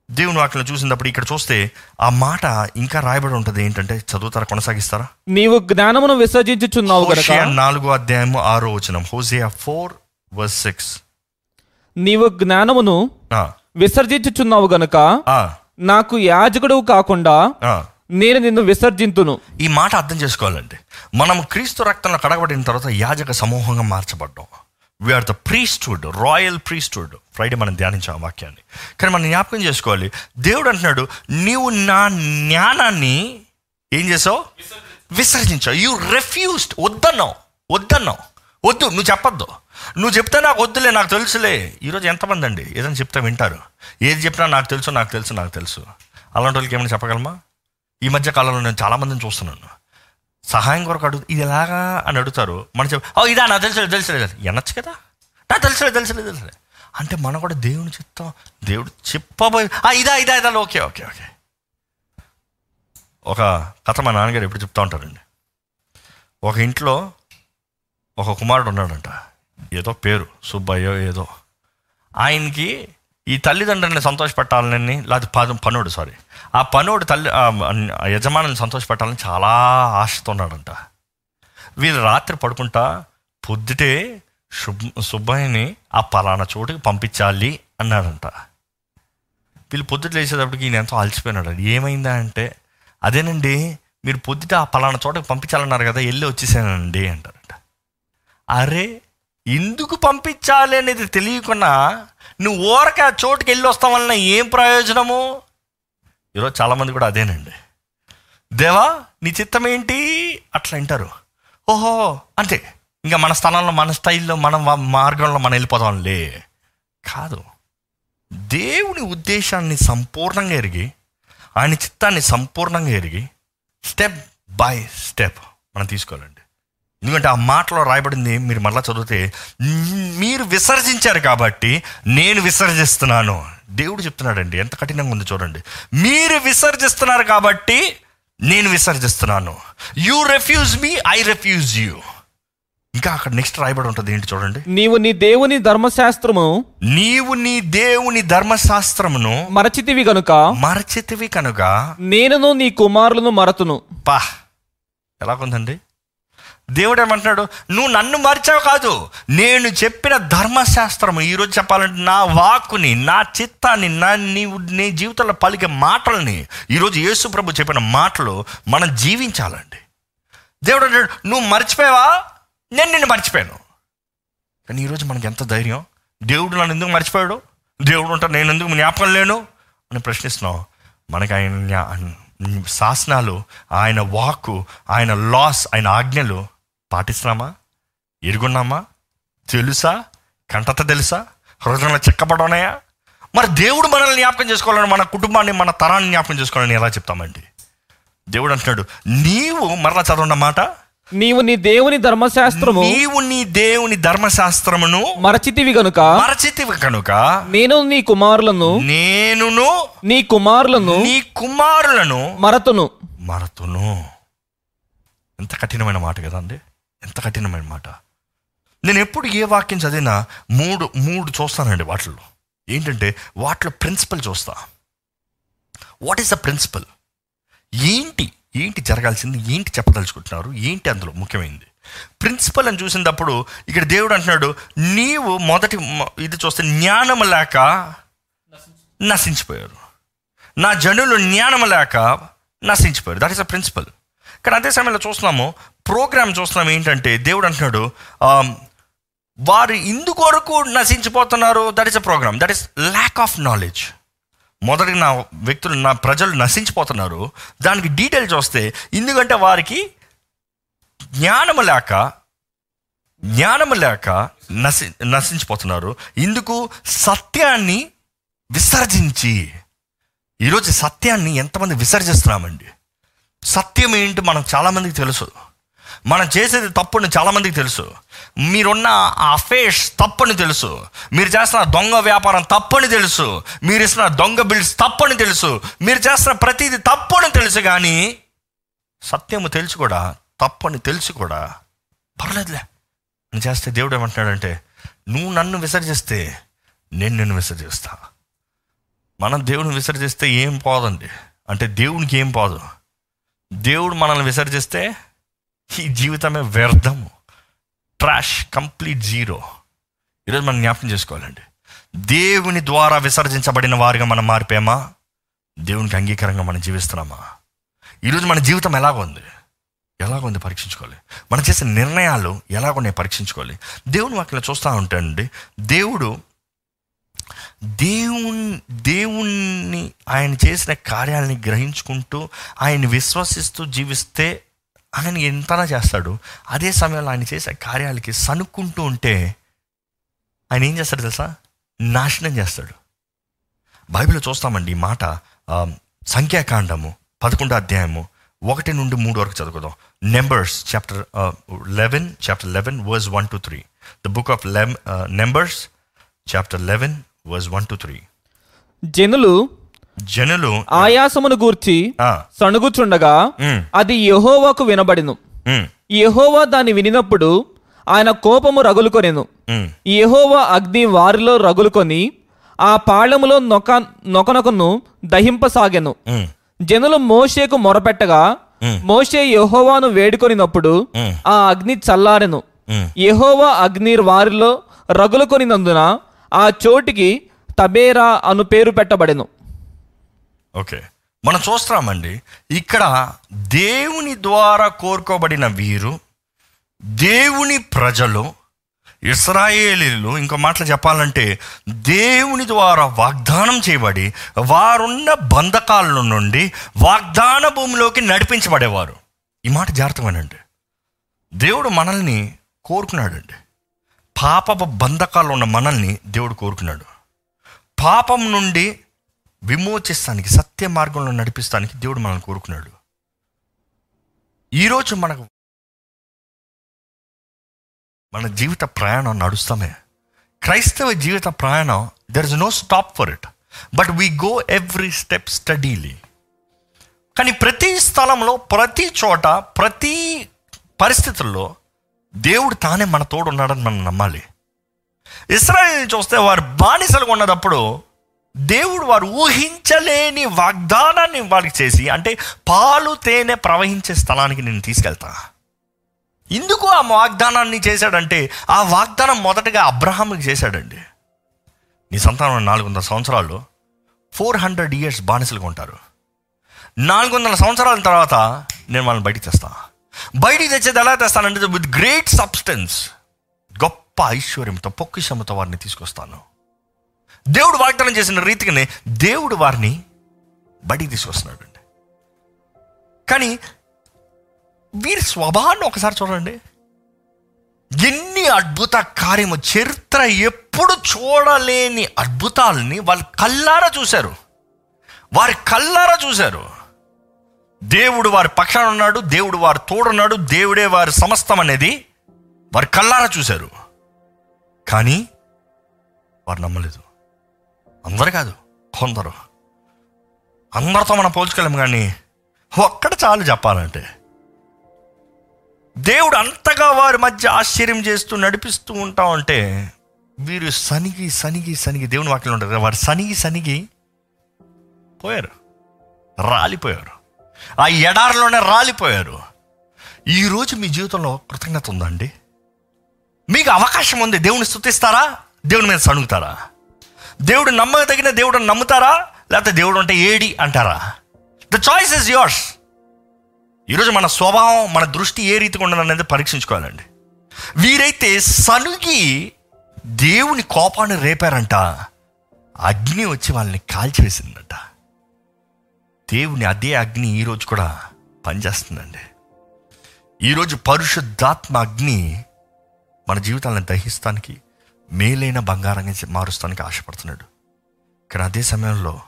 దేవుని వాక్యం చూసినప్పుడు ఇక్కడ చూస్తే ఆ మాట ఇంకా రాయబడి ఉంటుంది ఏంటంటే చదువుతారా కొనసాగిస్తారా? నీవు జ్ఞానమును విసర్జించుచున్నావు గనక నాలుగో అధ్యాయము ఆరో వచనం. Hosea four verse six. నీవు జ్ఞానమును విసర్జించుచున్నావు గనుక నాకు యాజకుడు కాకుండా నేను నిన్ను విసర్జింతును. ఈ మాట అర్థం చేసుకోవాలండి మనం క్రీస్తు రక్తంలో కడగబడిన తర్వాత యాజక సమూహంగా మార్చబడ్డాం. We are the priesthood royal priesthood Friday మనం ధ్యానించాం ఆ వాక్యాన్ని. కానీ మనం జ్ఞాపకం చేసుకోవాలి. దేవుడు అంటున్నాడు నీవు నా జ్ఞానాన్ని ఏం చేసావు? విసర్జించావు. యూ రెఫ్యూస్డ్ వద్దన్నావు. వద్దన్నావు. వద్దు. నువ్వు చెప్పొద్దు. నువ్వు చెప్తే నాకు వద్దులే నాకు తెలుసులే. ఈరోజు ఎంతమంది అండి? ఏదైనా చెప్తే వింటారు. ఏది చెప్పినా నాకు తెలుసు నాకు తెలుసు నాకు తెలుసు. అలాంటి వాళ్ళకి ఏమైనా చెప్పగలమా? ఈ మధ్య కాలంలో నేను చాలామందిని చూస్తున్నాను. సహాయం కొరకు అడుగు ఇది ఎలాగా అని అడుగుతారు. మనం చెప్పి ఓ ఇదా నా తెలుసులే తెలుసులేదు ఎనొచ్చు కదా? నా తెలుసులే తెలుసులే తెలుసులే. అంటే మనం కూడా దేవుని చెప్తాం దేవుడు చెప్పబోయే ఇదా ఇదా ఇదా ఓకే ఓకే ఓకే. ఒక కథ మా నాన్నగారు ఎప్పుడు చెప్తా ఉంటారండి. ఒక ఇంట్లో ఒక కుమారుడు ఉన్నాడంట. ఏదో పేరు సుబ్బయ్యో ఏదో. ఆయనకి ఈ తల్లిదండ్రులని సంతోషపెట్టాలని లేకపోతే పనుడు సారీ. ఆ పనోడు తల్లి ఆ యజమానుని సంతోషపెట్టాలని చాలా ఆశతో ఉన్నాడంట వీళ్ళు రాత్రి పడుకుంటా పొద్దుటే శుభ్ సుబ్బయ్యని ఆ పలానా చోటుకి పంపించాలి అన్నాడంట. వీళ్ళు పొద్దుట లేచేటప్పటికి ఈయన ఎంతో అలసిపోయినాడు. ఏమైందా అంటే అదేనండి మీరు పొద్దుట ఆ పలానా చోటకి పంపించాలన్నారు కదా వెళ్ళి వచ్చేసానండి అంటారంట. అరే ఎందుకు పంపించాలి అనేది తెలియకుండా నువ్వు ఊరక ఆ చోటుకి వెళ్ళి వస్తాం వలన ఏం ప్రయోజనము? ఈరోజు చాలామంది కూడా అదేనండి. దేవా నీ చిత్తం ఏంటి అట్లా అంటారు. ఓహో అంతే. ఇంకా మన స్థలంలో మన స్టైల్లో మనం మార్గంలో మనం వెళ్ళిపోదాంలే. కాదు. దేవుని ఉద్దేశాన్ని సంపూర్ణంగా ఎరిగి ఆయన చిత్తాన్ని సంపూర్ణంగా ఎరిగి స్టెప్ బై స్టెప్ మనం తీసుకోవాలండి. ఎందుకంటే ఆ మాటలో రాయబడింది మీరు మళ్ళీ చదివితే మీరు విసర్జించారు కాబట్టి నేను విసర్జిస్తున్నాను. దేవుడు చెప్తున్నాడండి ఎంత కఠినంగా ఉంది చూడండి. మీరు విసర్జిస్తున్నారు కాబట్టి నేను విసర్జిస్తున్నాను. You refuse me I refuse you ఇంకా అక్కడ నెక్స్ట్ రాయబడి ఉంటుంది ఏంటి చూడండి. నీవు నీ దేవుని ధర్మశాస్త్రము నీవు నీ దేవుని ధర్మశాస్త్రమును మరచితివి గనుక మరచితివి కనుక నేనును నీ కుమారులను మరతును. పా. ఎలాగుందండి? దేవుడు ఏమంటున్నాడు నువ్వు నన్ను మరిచావు కాదు. నేను చెప్పిన ధర్మశాస్త్రము ఈరోజు చెప్పాలంటే నా వాక్కుని నా చిత్తాన్ని నా నీవు నీ జీవితంలో పలికే మాటల్ని ఈరోజు యేసు ప్రభు చెప్పిన మాటలు మనం జీవించాలండి. దేవుడు అంటాడు నువ్వు మర్చిపోయావా? నేను నిన్ను మర్చిపోయాను. కానీ ఈరోజు మనకి ఎంత ధైర్యం? దేవుడు నన్ను ఎందుకు మర్చిపోయాడు? దేవుడు ఉంటా నేను ఎందుకు జ్ఞాపకం లేను? అని ప్రశ్నిస్తున్నావు మనకి ఆయన శాసనాలు ఆయన వాక్కు ఆయన లాస్ ఆయన ఆజ్ఞలు పాటిస్తున్నామా ఎరుగున్నామా? తెలుసా? కంటత తెలుసా? హృదయంలో చెక్కబడన్నాయా మరి దేవుడు మనల్ని జ్ఞాపకం చేసుకోవాలని మన కుటుంబాన్ని మన తరాన్ని జ్ఞాపకం చేసుకోవాలని ఎలా చెప్తామండి? దేవుడు అంటున్నాడు నీవు మరలా చదవండి మాట. నీవు నీ దేవుని ధర్మశాస్త్రము నీవు నీ దేవుని ధర్మశాస్త్రమును మరచితివి గనుక మరచితివి కనుక నేను నీ కుమారులను నేనును నీ కుమారులను నీ కుమారులను మరతును. మరతును. ఎంత కఠినమైన మాట కదండి. ఎంత కఠినమైన మాట నేను ఎప్పుడు ఏ వాక్యం చదివినా మూడు మూడు చూస్తానండి వాటిల్లో. ఏంటంటే వాటిలో ప్రిన్సిపల్ చూస్తా. వాట్ ఈస్ ద ప్రిన్సిపల్ ఏంటి ఏంటి జరగాల్సింది ఏంటి చెప్పదలుచుకుంటున్నారు ఏంటి అందులో ముఖ్యమైనది ప్రిన్సిపల్ అని చూసినప్పుడు ఇక్కడ దేవుడు అంటున్నాడు నీవు మొదటి ఇది చూస్తే జ్ఞానం లేక నశించిపోయారు. నా జనులు జ్ఞానం లేక నశించిపోయారు. దట్ ఈస్ అ ప్రిన్సిపల్ ఇక్కడ అదే సమయంలో చూస్తున్నాము. ప్రోగ్రామ్ చూస్తున్నాం ఏంటంటే దేవుడు అంటున్నాడు వారు ఇందుకొరకు నశించిపోతున్నారు. That is a program that is lack of knowledge మొదటి నా వ్యక్తులు నా ప్రజలు నశించిపోతున్నారు. దానికి డీటెయిల్స్ వస్తే ఎందుకంటే వారికి జ్ఞానము లేక జ్ఞానము లేక నశి నశించిపోతున్నారు. ఇందుకు సత్యాన్ని విసర్జించి. ఈరోజు సత్యాన్ని ఎంతమంది విసర్జిస్తున్నామండి? సత్యం ఏంటి మనం చాలామందికి తెలుసు. మనం చేసేది తప్పుని చాలామందికి తెలుసు. మీరున్న ఆ ఫేష్ తప్పని తెలుసు. మీరు చేస్తున్న దొంగ వ్యాపారం తప్పని తెలుసు. మీరు ఇస్తున్న దొంగ బిల్స్ తప్పని తెలుసు. మీరు చేస్తున్న ప్రతిదీ తప్పని తెలుసు కానీ సత్యము తెలుసు కూడా తప్పని తెలుసు కూడా. పర్లేదులే. నేను చేస్తే దేవుడు ఏమంటున్నాడంటే నువ్వు నన్ను విసర్జిస్తే నేను నిన్ను విసర్జిస్తా. మనం దేవుని విసర్జిస్తే ఏం పోదండి? అంటే దేవునికి ఏం పోదు? దేవుడు మనల్ని విసర్జిస్తే ఈ జీవితమే వ్యర్థము. ట్రాష్ కంప్లీట్ జీరో ఈరోజు మనం జ్ఞాపకం చేసుకోవాలండి. దేవుని ద్వారా విసర్జించబడిన వారిగా మనం మారిపోయామా? దేవునికి అంగీకారంగా మనం జీవిస్తున్నామా? ఈరోజు మన జీవితం ఎలాగుంది ఎలాగుంది పరీక్షించుకోవాలి. మనం చేసే నిర్ణయాలు ఎలాగున్నాయి పరీక్షించుకోవాలి. దేవుని వాక్యం చూస్తూ ఉంటానండి దేవుడు దేవుని దేవుణ్ణి ఆయన చేసిన కార్యాలని గ్రహించుకుంటూ ఆయన విశ్వసిస్తూ జీవిస్తే ఆయన ఎంతనా చేస్తాడు? అదే సమయంలో ఆయన చేసే కార్యాలకి సనుక్కుంటూ ఉంటే ఆయన ఏం చేస్తాడు తెలుసా? నాశనం చేస్తాడు. బైబిల్లో చూస్తామండి ఈ మాట సంఖ్యాకాండము పదకొండో అధ్యాయము ఒకటి నుండి మూడు వరకు చదువుకుందాం. Numbers chapter eleven chapter eleven verse one two three the book of లెమ్ Numbers chapter eleven verse one two three జనులు జనులు ఆయాసమును గూర్చి సణుగుచుండగా అది యెహోవాకు వినబడిను. యెహోవా దాన్ని వినినప్పుడు ఆయన కోపము రగులుకొనెను. యెహోవా అగ్ని వారిలో రగులుకొని ఆ పాళెములో నొక నొకనొకను దహింపసాగెను. జనులు మోషేకు మొరపెట్టగా. మోషే యెహోవాను వేడుకొనినప్పుడు. ఆ అగ్ని చల్లారెను. యెహోవా అగ్ని వారిలో రగులుకొనినందున ఆ చోటికి తబేరా అను పేరు పెట్టబడెను. ఓకే. మనం చూస్తున్నామండి ఇక్కడ దేవుని ద్వారా కోరుకోబడిన వీరు దేవుని ప్రజలు ఇస్రాయేలీలు ఇంకో మాటలు చెప్పాలంటే దేవుని ద్వారా వాగ్దానం చేయబడి వారున్న బంధకాల నుండి వాగ్దాన భూమిలోకి నడిపించబడేవారు. ఈ మాట జాగ్రత్తమేనండి దేవుడు మనల్ని కోరుకున్నాడండి. పాప బంధకాలు ఉన్న మనల్ని దేవుడు కోరుకున్నాడు. పాపం నుండి విమోచిస్తానికి సత్య మార్గంలో నడిపిస్తానికి దేవుడు మనల్ని కోరుకున్నాడు. ఈరోజు మనకు మన జీవిత ప్రయాణం నడుస్తామే క్రైస్తవ జీవిత ప్రయాణం there is no stop for it but we go every step steadily కానీ ప్రతి స్థలంలో ప్రతి చోట ప్రతి పరిస్థితుల్లో దేవుడు తానే మన తోడు ఉన్నాడని మనం నమ్మాలి. ఇస్రాయల్ చూస్తే వారు బానిసలుగా ఉన్నదప్పుడు దేవుడు వారు ఊహించలేని వాగ్దానాన్ని వారికి చేసి అంటే పాలు తేనె ప్రవహించే స్థలానికి నేను తీసుకెళ్తా. ఎందుకు ఆ వాగ్దానాన్ని చేశాడంటే ఆ వాగ్దానం మొదటగా అబ్రహాంకి చేశాడండి. నీ సంతానం నాలుగు వందల సంవత్సరాలు ఫోర్ హండ్రెడ్ ఇయర్స్ బానిసలుగా ఉంటారు. నాలుగు వందల సంవత్సరాల తర్వాత నేను వాళ్ళని బయటికి తెస్తాను బయటికి తెచ్చేది ఎలా తెస్తానంటే విత్ గ్రేట్ సబ్స్టెన్స్ గొప్ప ఐశ్వర్యంతో పొక్కిషమతో వారిని తీసుకొస్తాను. దేవుడు వాగ్దానం చేసిన రీతిగానే దేవుడు వారిని బడికి తీసుకొస్తున్నాడు అండి కానీ వీరి స్వభావాన్ని ఒకసారి చూడండి. ఎన్ని అద్భుత కార్యము చరిత్ర ఎప్పుడు చూడలేని అద్భుతాలని వాళ్ళు కల్లారా చూశారు. వారి కల్లారా చూశారు. దేవుడు వారి పక్షాన ఉన్నాడు దేవుడు వారు తోడున్నాడు దేవుడే వారి సమస్తం అనేది వారి కళ్ళారా చూశారు. కానీ వారు నమ్మలేదు. అందరు కాదు కొందరు. అందరితో మనం పోల్చుకోలేము కానీ ఒక్కడ చాలు చెప్పాలంటే దేవుడు అంతగా వారి మధ్య ఆశ్చర్యం చేస్తూ నడిపిస్తూ ఉంటా ఉంటే వీరు సనిగి సనిగి సనిగి దేవుని వాక్యం ఉంటారు కదా, వారు సనిగి సనిగి పోయారు. రాలిపోయారు. ఆ ఎడారిలోనే రాలిపోయారు. ఈరోజు మీ జీవితంలో కృతజ్ఞత ఉందండి? మీకు అవకాశం ఉంది. దేవుని స్థుతిస్తారా దేవుని మీద సణుగుతారా? దేవుడు నమ్మదగిన దేవుడు నమ్ముతారా? లేకపోతే దేవుడు అంటే ఏడి అంటారా? ద చాయిస్ ఇస్ యోర్స్ ఈరోజు మన స్వభావం మన దృష్టి ఏ రీతిగా ఉండదు అనేది పరీక్షించుకోవాలండి. వీరైతే సనుగి దేవుని కోపాన్ని రేపారంట. అగ్ని వచ్చి వాళ్ళని కాల్చివేసిందంట. దేవుని అదే అగ్ని ఈరోజు కూడా పనిచేస్తుందండి. ఈరోజు పరిశుద్ధాత్మ అగ్ని మన జీవితాలను దహిస్తానికి మేలైన బంగారంగా మారుస్తానికి ఆశపడుతున్నాడు. కానీ అదే సమయంలో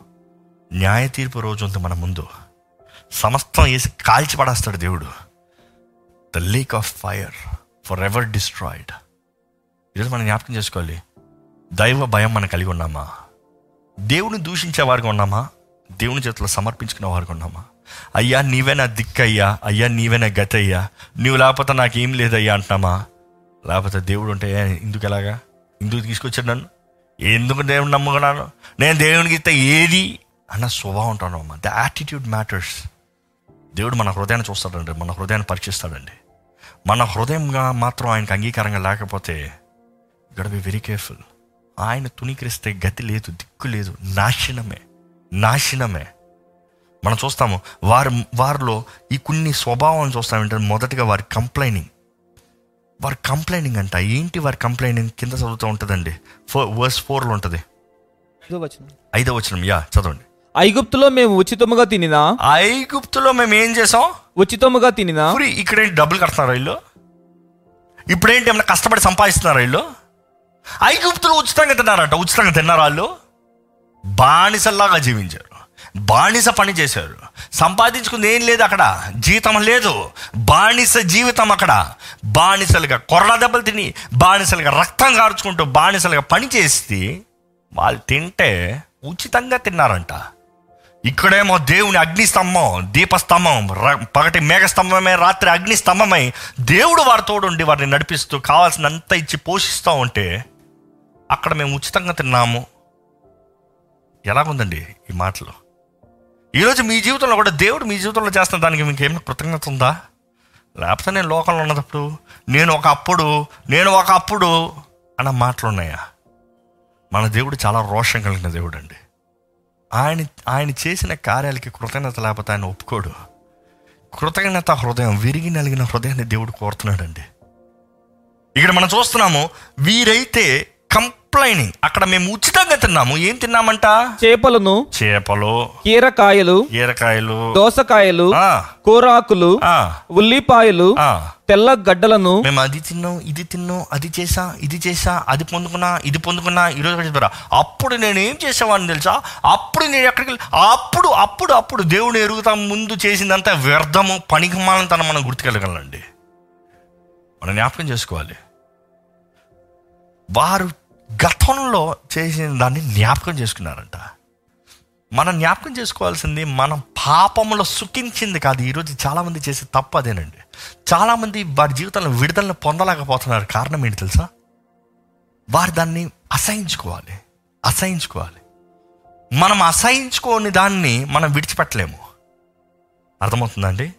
న్యాయ తీర్పు రోజు ఉంది మన ముందు. సమస్తం వేసి కాల్చిపడేస్తాడు దేవుడు. The lake of fire for ever destroyed ఈరోజు మనం జ్ఞాపకం చేసుకోవాలి. దైవ భయం మనం కలిగి ఉన్నామా? దేవుని దూషించే వారికి ఉన్నామా? దేవుని చేతిలో సమర్పించుకున్న వారికి ఉన్నామా అయ్యా నీవే నా దిక్కయ్యా. అయ్యా నీవే నా గతయ్యా. నీవు లేకపోతే నాకేం లేదయ్యా అంటున్నామా? లేకపోతే దేవుడు ఉంటే "ఏ, ఎందుకు ఎలాగా? ఎందుకు తీసుకొచ్చాడు నన్ను? ఎందుకు దేవుని నమ్ముకున్నాను? నేను దేవునికి ఇస్తే ఏది? అన్న స్వభావం ఉంటాను అమ్మా. ద యాటిట్యూడ్ మ్యాటర్స్ దేవుడు మన హృదయాన్ని చూస్తాడండి. మన హృదయాన్ని పరీక్షిస్తాడండి. మన హృదయంగా మాత్రం ఆయనకు అంగీకారంగా లేకపోతే గడ బి వెరీ కేర్ఫుల్ ఆయన తుణీకరిస్తే గతి లేదు దిక్కు లేదు నాశనమే. నాశనమే. మనం చూస్తాము వారి వారిలో ఈ కొన్ని స్వభావం చూస్తామంటే మొదటగా వారి కంప్లైనింగ్. వారి కంప్లైనింగ్ అంట ఏంటి వారి కంప్లైనింగ్ కింద చదువుతూ ఉంటుందండి? ఫోర్ వర్స్ ఫోర్లో ఉంటుంది. ఐదో వచనం. యా చదవండి. ఐగుప్తులో మేము ఉచితముగా తినినా? ఐగుప్తులో మేము ఏం చేసాం? ఉచితముగా తినినా? ఫ్రీ ఇక్కడేంటి డబ్బులు కడుతున్నారు వీళ్ళు? ఇప్పుడేంటి ఏమైనా కష్టపడి సంపాదిస్తున్నారు వీళ్ళు? ఐగుప్తులు ఉచితంగా తిన్నారంట ఉచితంగా తిన్నారు వాళ్ళు? బానిసల్లాగా జీవించారు. బానిస పని చేశారు. సంపాదించుకుంది ఏం లేదు అక్కడ. జీతం లేదు. బానిస జీవితం అక్కడ. బానిసలుగా కొరడ దెబ్బలు తిని బానిసలుగా రక్తం కార్చుకుంటూ బానిసలుగా పని చేసి వాళ్ళు తింటే ఉచితంగా తిన్నారంట. ఇక్కడేమో దేవుని అగ్నిస్తంభం దీపస్తంభం ర- పగటి మేఘస్తంభమే రాత్రి అగ్నిస్తంభమై దేవుడు వారితోడు ఉండి వారిని నడిపిస్తూ కావాల్సినంత ఇచ్చి పోషిస్తూ ఉంటే అక్కడ మేము ఉచితంగా తిన్నాము. ఎలాగుందండి ఈ మాటలు? ఈరోజు మీ జీవితంలో కూడా దేవుడు మీ జీవితంలో చేస్తున్న దానికి మీకు ఏమైనా కృతజ్ఞత ఉందా? లేకపోతే నేను లోకంలో ఉన్నప్పుడు నేను ఒక అప్పుడు నేను ఒక అప్పుడు అన్న మాటలు ఉన్నాయా? మన దేవుడు చాలా రోషం కలిగిన దేవుడు అండి. ఆయన ఆయన చేసిన కార్యాలకి కృతజ్ఞత లేకపోతే ఆయన ఒప్పుకోడు. కృతజ్ఞత హృదయం విరిగి నలిగిన హృదయాన్ని దేవుడు కోరుతున్నాడండి. ఇక్కడ మనం చూస్తున్నాము వీరైతే కంప్లైనింగ్ అక్కడ మేము ఉచితంగా తిన్నాము. ఏం తిన్నామంట? చేపలను చేపలు కీరకాయలు ఈరకాయలు దోసకాయలు కూరాకులు ఉల్లిపాయలు. తెల్ల గడ్డలను. మేము అది తిన్నాం ఇది తిన్నాం అది చేసా ఇది చేసా అది పొందుకున్నా ఇది పొందుకున్నా ఈరోజు అప్పుడు నేను ఏం చేసేవాడిని తెలుసా? అప్పుడు నేను ఎక్కడికి అప్పుడు అప్పుడు అప్పుడు దేవుని ఎరుగుతా ముందు చేసిందంతా వ్యర్థము పనికిమాలని తన మనం గుర్తుకెళ్ళగలండి మనం జ్ఞాపకం చేసుకోవాలి. వారు గతంలో చేసిన దాన్ని జ్ఞాపకం చేసుకున్నారంట. మనం జ్ఞాపకం చేసుకోవాల్సింది మనం పాపంలో సుఖించింది కాదు. ఈరోజు చాలామంది చేసే తప్పు అదేనండి. చాలామంది వారి జీవితంలో విడుదలను పొందలేకపోతున్నారు. కారణం ఏంటి తెలుసా? వారు దాన్ని అసహించుకోవాలి. అసహించుకోవాలి. మనం అసహించుకోని దాన్ని మనం విడిచిపెట్టలేము. అర్థమవుతుందండి?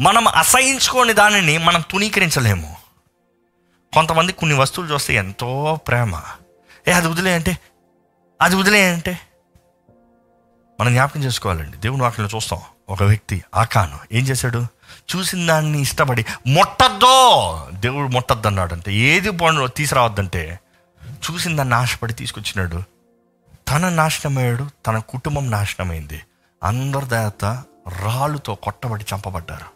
మనం అసహించుకోని దానిని మనం తునీకరించలేము కొంతమంది కొన్ని వస్తువులు చూస్తే ఎంతో ప్రేమ. ఏ అది వదిలే అంటే అది వదిలే అంటే. మనం జ్ఞాపకం చేసుకోవాలండి. దేవుని వాక్యంలో చూస్తాం. ఒక వ్యక్తి ఆకాను ఏం చేశాడు? చూసిన దాన్ని ఇష్టపడి మొట్టద్దో! దేవుడు మొట్టద్దు అన్నాడు అంటే ఏది పండు తీసుకురావద్దంటే చూసిన దాన్ని నాశపడి తీసుకొచ్చినాడు. తన నాశనమయ్యాడు తన కుటుంబం నాశనమైంది. అందరి దేవత రాళ్ళుతో కొట్టబడి చంపబడ్డారు.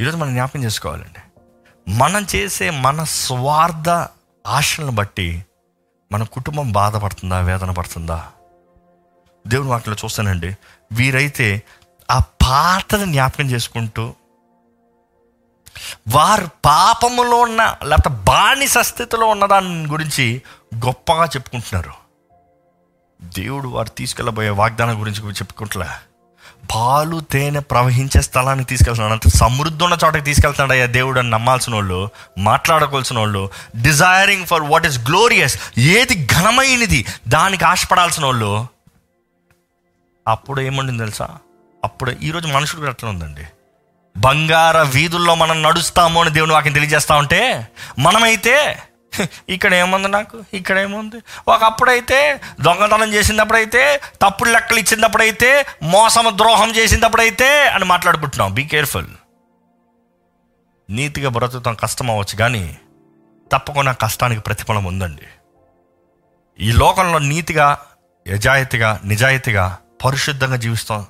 ఈరోజు మనం జ్ఞాపకం చేసుకోవాలండి. మనం చేసే మన స్వార్థ ఆశలను బట్టి మన కుటుంబం బాధపడుతుందా వేదన పడుతుందా? దేవుని వాటిలో చూస్తానండి. వీరైతే ఆ పాతని జ్ఞాపకం చేసుకుంటూ వారు పాపములో ఉన్న లేకపోతే బానిస స్థితిలో ఉన్న దాని గురించి గొప్పగా చెప్పుకుంటున్నారు. దేవుడు వారు తీసుకెళ్ళబోయే వాగ్దానం గురించి చెప్పుకుంటలే. పాలు తేనె ప్రవహించే స్థలానికి తీసుకెళ్తున్నాడు. అంటే సమృద్ధి ఉన్న చోటకి తీసుకెళ్తున్నాడు అయ్యా దేవుడు అని నమ్మాల్సిన వాళ్ళు మాట్లాడుకోవాల్సిన వాళ్ళు desiring for what is glorious ఏది ఘనమైనది దానికి ఆశపడాల్సిన వాళ్ళు అప్పుడు ఏముండింది తెలుసా? అప్పుడు ఈరోజు మనుషుడు కూడా అట్లా ఉందండి. బంగార వీధుల్లో మనం నడుస్తాము అని దేవుని వాకి తెలియజేస్తా ఉంటే మనమైతే ఇక్కడ ఏముంది నాకు? ఇక్కడ ఏముంది? ఒకప్పుడైతే దొంగతనం చేసినప్పుడైతే తప్పుడు లెక్కలు ఇచ్చినప్పుడైతే మోసము ద్రోహం చేసినప్పుడైతే అని మాట్లాడుకుంటున్నాం. బీ కేర్ఫుల్ నీతిగా బ్రతుకుతాం కష్టం అవ్వచ్చు కానీ తప్పకుండా కష్టానికి ప్రతిఫలం ఉందండి. ఈ లోకంలో నీతిగా యజాయితీగా నిజాయితీగా పరిశుద్ధంగా జీవిస్తాం.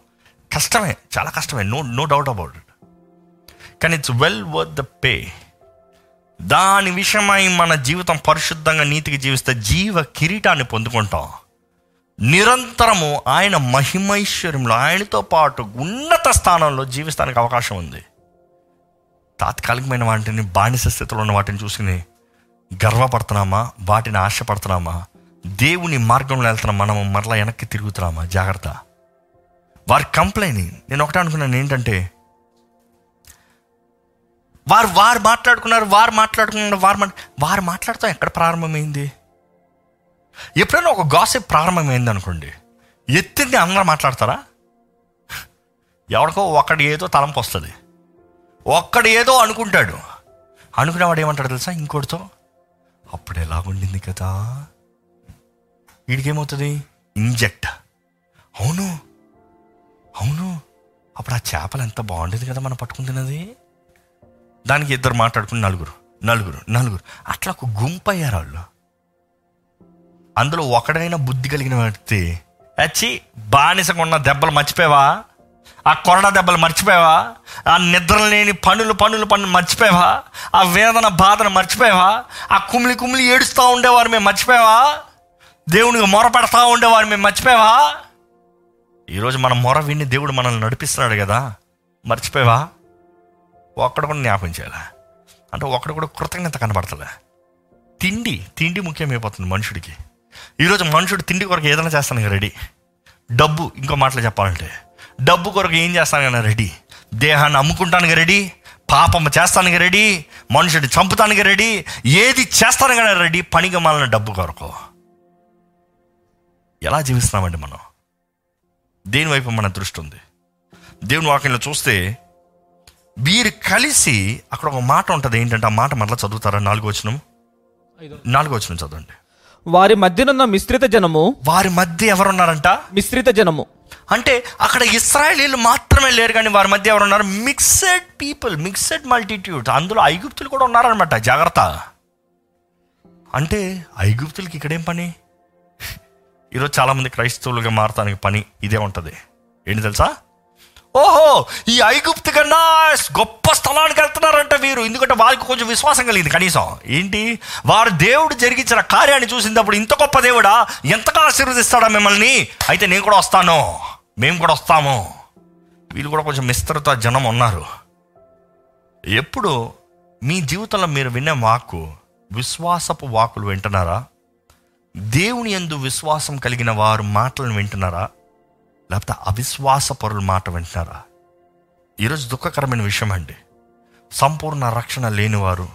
కష్టమే చాలా కష్టమే. No no doubt about it కానీ it's well worth the pay దాని విషయమై మన జీవితం పరిశుద్ధంగా నీతికి జీవిస్తే జీవ కిరీటాన్ని పొందుకుంటాం. నిరంతరము ఆయన మహిమైశ్వర్యంలో ఆయనతో పాటు ఉన్నత స్థానంలో జీవిస్తానికి అవకాశం ఉంది. తాత్కాలికమైన వాటిని బానిస స్థితిలో ఉన్న వాటిని చూసుకుని గర్వపడుతున్నామా? వాటిని ఆశపడుతున్నామా? దేవుని మార్గంలో వెళ్తున్నాం మనము మరలా వెనక్కి తిరుగుతున్నామా? జాగ్రత్త. వారి కంప్లైంట్ నేను ఒకటే అనుకున్నాను ఏంటంటే వారు వారు మాట్లాడుకున్నారు వారు మాట్లాడుకున్నారు వారు మా వారు మాట్లాడతాం ఎక్కడ ప్రారంభమైంది? ఎప్పుడైనా ఒక గాసిప్ ప్రారంభమైంది అనుకోండి ఎత్తింది అందరూ మాట్లాడతారా? ఎవరికో ఒకటి ఏదో తలంపు వస్తుంది. ఒక్కడు ఏదో అనుకుంటాడు. అనుకునేవాడు ఏమంటాడు తెలుసా? ఇంకోటితో అప్పుడు ఎలాగుండింది కదా? వీడికేమవుతుంది ఇంజెక్ట్. అవును అవును అప్పుడు ఆ చేపలు ఎంత బాగుండేది కదా మనం పట్టుకుని తిన్నది? దానికి ఇద్దరు మాట్లాడుకుని నలుగురు నలుగురు నలుగురు. అట్లా ఒక గుంపు అయ్యారు వాళ్ళు. అందులో ఒకడైనా బుద్ధి కలిగిన వ్యక్తి వచ్చి బానిసగా ఉన్న దెబ్బలు మర్చిపోయావా? ఆ కొరడ దెబ్బలు మర్చిపోయావా? ఆ నిద్ర లేని పనులు పనులు పనులు మర్చిపోయావా? ఆ వేదన బాధను మర్చిపోయావా? ఆ కుమిలి కుమిలి ఏడుస్తూ ఉండేవారు మేము మర్చిపోయావా? దేవునికి మొర పెడతా ఉండేవారు మేము మర్చిపోయావా? ఈరోజు మన మొర విని దేవుడు మనల్ని నడిపిస్తున్నాడు కదా. మర్చిపోయావా? ఒక్కడ కూడా జ్ఞాపకం చేయాలి? అంటే ఒక్కడ కూడా కృతజ్ఞత కనబడతలే? తిండి తిండి ముఖ్యమైపోతుంది మనుషుడికి. ఈరోజు మనుషుడు తిండి కొరకు ఏదైనా చేస్తాను రెడీ. డబ్బు ఇంకో మాటలు చెప్పాలంటే. డబ్బు కొరకు ఏం చేస్తాను కానీ రెడీ? దేహాన్ని అమ్ముకుంటానికి రెడీ? పాపం చేస్తానికి రెడీ? మనుషుడు చంపుతానికి రెడీ? ఏది చేస్తాను కానీ రెడీ? పనికి మాలిన డబ్బు కొరకు. ఎలా జీవిస్తున్నామండి మనం? దేని వైపు మన దృష్టి ఉంది? దేవుని వాక్యంలో చూస్తే వీరు కలిసి అక్కడ ఒక మాట ఉంటుంది. ఏంటంటే ఆ మాట మరలా చదువుతారా? నాలుగో వచనం? నాలుగో వచనం చదవండి. వారి మధ్యనున్న మిశ్రిత జనము వారి మధ్య ఎవరున్నారంట? మిశ్రిత జనము. అంటే అక్కడ ఇస్రాయలీలు మాత్రమే లేరు కానీ వారి మధ్య ఎవరున్నారు? మిక్సెడ్ పీపుల్ మిక్సెడ్ మల్టిట్యూడ్ అందులో ఐగుప్తులు కూడా ఉన్నారనమాట జాగ్రత్త. అంటే ఐగుప్తులకి ఇక్కడేం పని? *laughs* ఈరోజు చాలామంది క్రైస్తవులుగా మారటానికి పని ఇదే ఉంటుంది. ఏంటి తెలుసా? ఓహో ఈ ఐగుప్తు కన్నా గొప్ప స్థలానికి వెళ్తున్నారంట వీరు. ఎందుకంటే వారికి కొంచెం విశ్వాసం కలిగింది కనీసం. ఏంటి? వారు దేవుడు జరిగించిన కార్యాన్ని చూసినప్పుడు ఇంత గొప్ప దేవుడా? ఎంతగా ఆశీర్వదిస్తాడా మిమ్మల్ని? అయితే నేను కూడా వస్తాను. మేము కూడా వస్తాము. వీళ్ళు కూడా కొంచెం మిస్త్రత జనం ఉన్నారు. ఎప్పుడు మీ జీవితంలో మీరు వినే వాక్కు విశ్వాసపు వాకులు వింటున్నారా? దేవుని యందు విశ్వాసం కలిగిన వారు మాటలను వింటున్నారా? లేకపోతే అవిశ్వాస పరుల మాట వింటున్నారా? ఈరోజు దుఃఖకరమైన విషయం అండి. సంపూర్ణ రక్షణ లేనివారు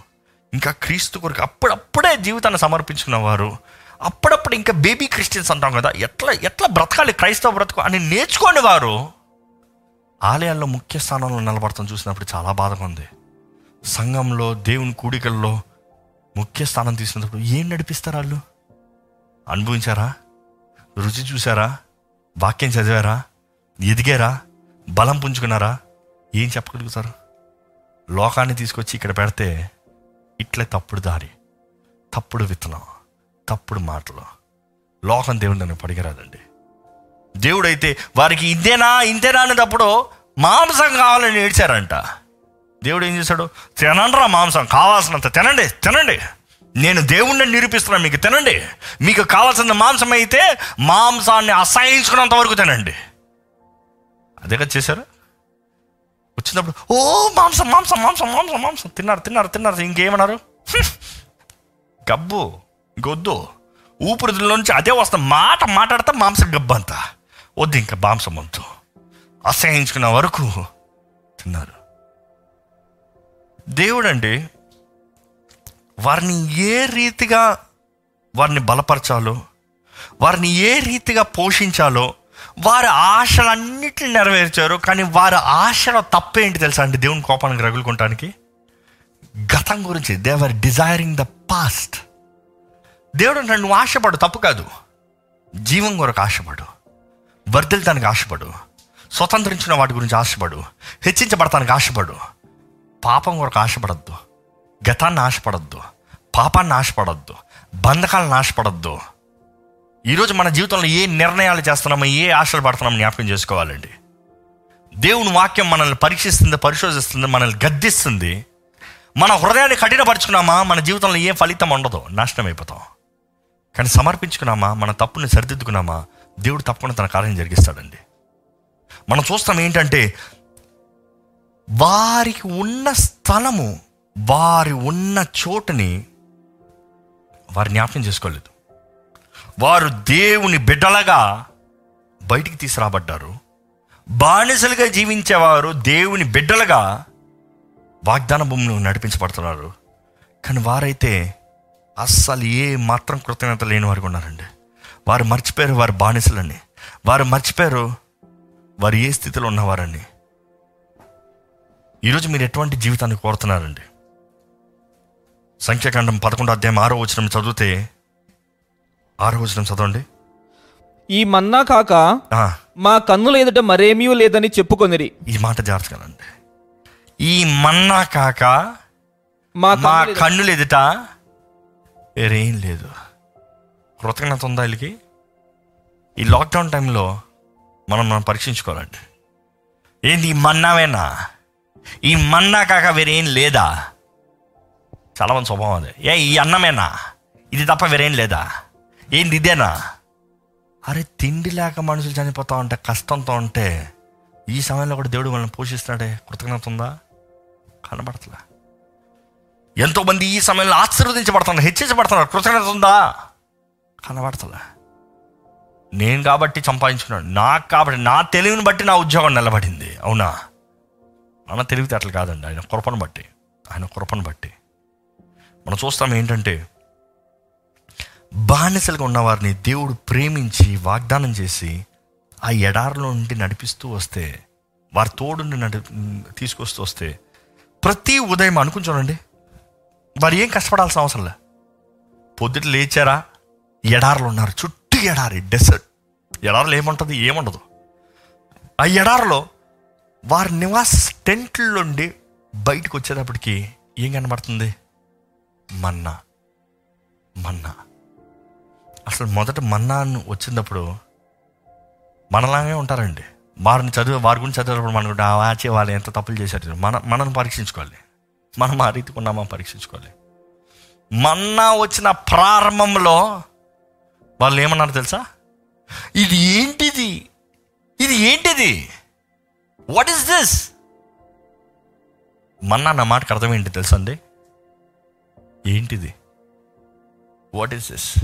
ఇంకా క్రీస్తు కొరకు అప్పుడప్పుడే జీవితాన్ని సమర్పించుకున్నవారు అప్పుడప్పుడు ఇంకా బేబీ క్రిస్టియన్స్ అంటాం కదా ఎట్లా ఎట్లా బ్రతకాలి క్రైస్తవ బ్రతకు అని నేర్చుకోని వారు? ఆలయాల్లో ముఖ్య స్థానంలో నిలబడతాం చూసినప్పుడు చాలా బాధగా ఉంది. సంఘంలో దేవుని కూడికల్లో ముఖ్య స్థానం తీసుకున్నప్పుడు ఏం నడిపిస్తారు వాళ్ళు? అనుభవించారా? రుచి చూసారా వాక్యం చదివారా? ఎదిగారా? బలం పుంజుకున్నారా? ఏం చెప్పగలుగుతారు లోకాన్ని తీసుకొచ్చి ఇక్కడ పెడితే ఇట్లే తప్పుడు దారి తప్పుడు విత్తనం తప్పుడు మాటలు. లోకం దేవుడు నన్ను పడిగరాదండి. దేవుడైతే వారికి ఇంతేనా ఇంతేనా అనేటప్పుడు మాంసం కావాలని ఏడ్చారంట. దేవుడు ఏం చేశాడు? తినండిరా మాంసం కావాల్సినంత తినండి తినండి. నేను దేవుణ్ణి నిరూపిస్తున్నాను. మీకు తినండి. మీకు కావాల్సిన మాంసం అయితే మాంసాన్ని అసహించుకున్నంత వరకు తినండి. అదే కదా చేశారు? వచ్చినప్పుడు ఓ మాంసం మాంసం మాంసం మాంసం మాంసం. తిన్నారు తిన్నారు తిన్నారు. ఇంకేమన్నారు? *laughs* గబ్బు గొద్దు ఊపిరిలోంచి అదే వస్తాం. మాట మాట్లాడితే మాంసం గబ్బు అంత. వద్దు ఇంకా మాంసం వద్దు. అసహించుకున్న వరకు తిన్నారు. దేవుడు అండి వారిని ఏ రీతిగా వారిని బలపరచాలో వారిని ఏ రీతిగా పోషించాలో వారి ఆశలన్నిటిని నెరవేర్చారు కానీ వారి ఆశలో తప్పేంటి తెలుసా అండి దేవుని కోపానికి రగులుకుంటానికి? గతం గురించి. దేవర్ డిజైరింగ్ ద పాస్ట్ దేవుడు నన్ను నువ్వు ఆశపడు తప్పు కాదు. జీవం కొరకు ఆశపడు. వర్ధిల్తానికి ఆశపడు. స్వతంత్రించిన వాటి గురించి ఆశపడు. హెచ్చించబడతానికి ఆశపడు. పాపం కొరకు ఆశపడద్దు. గతాన్ని ఆశపడద్దు పాపాన్ని ఆశపడద్దు బంధకాలను ఆశపడద్దు ఈరోజు మన జీవితంలో ఏ నిర్ణయాలు చేస్తున్నామో ఏ ఆశలు పడుతున్నామో జ్ఞాపకం చేసుకోవాలండి. దేవుని వాక్యం మనల్ని పరీక్షిస్తుంది పరిశోధిస్తుంది మనల్ని గద్దిస్తుంది. మన హృదయాన్ని కఠినపరుచుకున్నామా మన జీవితంలో ఏ ఫలితం ఉండదు నాశనం అయిపోతాం. కానీ సమర్పించుకున్నామా మన తప్పుని సరిదిద్దుకున్నామా దేవుడు తప్పకుండా తన కార్యం జరిగిస్తాడండి. మనం చూస్తాం ఏంటంటే వారికి ఉన్న స్థలము వారి ఉన్న చోటుని వారు జ్ఞాపకం చేసుకోలేదు. వారు దేవుని బిడ్డలగా బయటికి తీసుకురాబడ్డారు. బానిసలుగా జీవించేవారు దేవుని బిడ్డలుగా వాగ్దాన భూమిని నడిపించబడుతున్నారు. కానీ వారైతే అస్సలు ఏ మాత్రం కృతజ్ఞత లేని వారికి ఉన్నారండి. వారు మర్చిపోయారు వారి బానిసలని. వారు మర్చిపోయారు వారు ఏ స్థితిలో ఉన్నవారని. ఈరోజు మీరు ఎటువంటి జీవితాన్ని కోరుతున్నారండి? సంఖ్యాకాండం పదకొండు అధ్యాయం ఆరో వచనం చదివితే ఆరో వచనం చదవండి. ఈ మన్నా కాక మా కన్నుల ఎదుట మరేమీ లేదని చెప్పుకొనిరి. ఈ మాట జాగ్రత్తగానండి. ఈ మన్నా కాక మా మా కన్నుల ఎదుట- కన్నులు ఎదుట వేరేం లేదు. కృతజ్ఞత ఉందా వీళ్ళకి? ఈ లాక్డౌన్ టైంలో మనం మనం పరీక్షించుకోవాలండి. ఏంది ఈ మన్నావేనా? ఈ మన్నా కాక వేరేం లేదా? చాలామంది స్వభావం అది. ఏ ఈ అన్నమేనా? ఇది తప్ప వేరేం లేదా? ఏంది ఇదేనా? అరే తిండి లేక మనుషులు చనిపోతా ఉంటే కష్టంతో ఉంటే ఈ సమయంలో కూడా దేవుడు మనల్ని పోషిస్తాడే కృతజ్ఞత ఉందా? కనబడతలే. ఎంతోమంది ఈ సమయంలో ఆశీర్వదించబడుతున్నారు హెచ్చించబడుతున్నారు. కృతజ్ఞత ఉందా? కనబడతలే. నేను కాబట్టి సంపాదించుకున్నాను. నాకు కాబట్టి నా తెలివిని బట్టి నా ఉద్యోగం నిలబడింది. అవునా? మన తెలివితేటలు కాదండి. ఆయన కృపను బట్టి. ఆయన కృపను బట్టి. మనం చూస్తాం ఏంటంటే బానిసలుగా ఉన్నవారిని దేవుడు ప్రేమించి వాగ్దానం చేసి ఆ ఎడారిలో నుండి నడిపిస్తూ వస్తే వారి తోడుని నడి తీసుకొస్తూ వస్తే ప్రతి ఉదయం అనుకుని చూడండి వారు ఏం కష్టపడాల్సిన అవసరం లే. పొద్దుట లేచారా ఎడారులు ఉన్నారు చుట్టూ ఎడారి డెసర్ట్ ఎడారులు ఏముంటుంది ఏముండదు. ఆ ఎడారిలో వారి నివాస టెంట్ల నుండి బయటకు వచ్చేటప్పటికి ఏం కనబడుతుంది? మన్నా. మన్నా. అసలు మొదట మన్నాను వచ్చినప్పుడు మనలాగే ఉంటారండి. వారిని చదివి వారి గురించి చదివేటప్పుడు మనకు ఆచే వాళ్ళు ఎంత తప్పులు చేశారు మన మనల్ని పరీక్షించుకోవాలి. మనం ఆ రీతికి ఉన్నామా పరీక్షించుకోవాలి. మన్నా వచ్చిన ప్రారంభంలో వాళ్ళు ఏమన్నారు తెలుసా? ఇది ఏంటిది? ఇది ఏంటిది? వాట్ ఈస్ దిస్ మన్నా నా మాటకు అర్థం ఏంటి తెలుసా అండి? ఏంటిది? What is this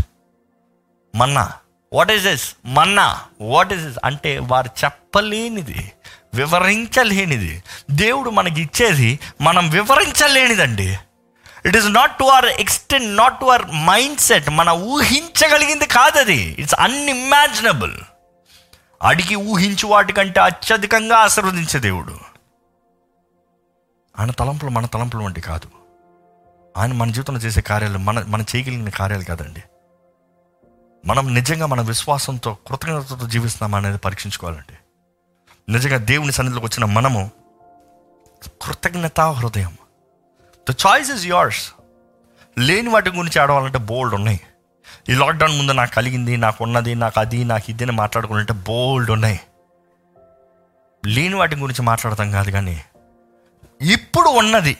manna. What is this manna. What is this అంటే వారు చెప్పలేనిది వివరించలేనిది. దేవుడు మనకి ఇచ్చేది మనం వివరించలేనిదండి. It is not to our extent not to our mindset మన ఊహించగలిగింది కాదది. ఇట్స్ అన్ఇమాజినబుల్ అడిగి ఊహించు వాటికంటే అత్యధికంగా ఆశీర్వదించే దేవుడు. ఆయన తలంపులు మన తలంపులు వంటి కాదు. ఆయన మన జీవితంలో చేసే కార్యాలు మన మనం చేయగలిగిన కార్యాలు కాదండి. మనం నిజంగా మన విశ్వాసంతో కృతజ్ఞతతో జీవిస్తున్నాం అనేది పరీక్షించుకోవాలండి. నిజంగా దేవుని సన్నిధిలోకి వచ్చిన మనము కృతజ్ఞతా హృదయం. ద చాయిస్ ఇస్ యోర్స్ లేని వాటి గురించి ఆడవాలంటే బోల్డ్ ఉన్నాయి. ఈ లాక్డౌన్ ముందు నాకు కలిగింది నాకు ఉన్నది నాకు అది నాకు ఇది అని మాట్లాడుకుంటే బోల్డ్ ఉన్నాయి. లేని వాటి గురించి మాట్లాడతాం కాదు కానీ ఇప్పుడు ఉన్నది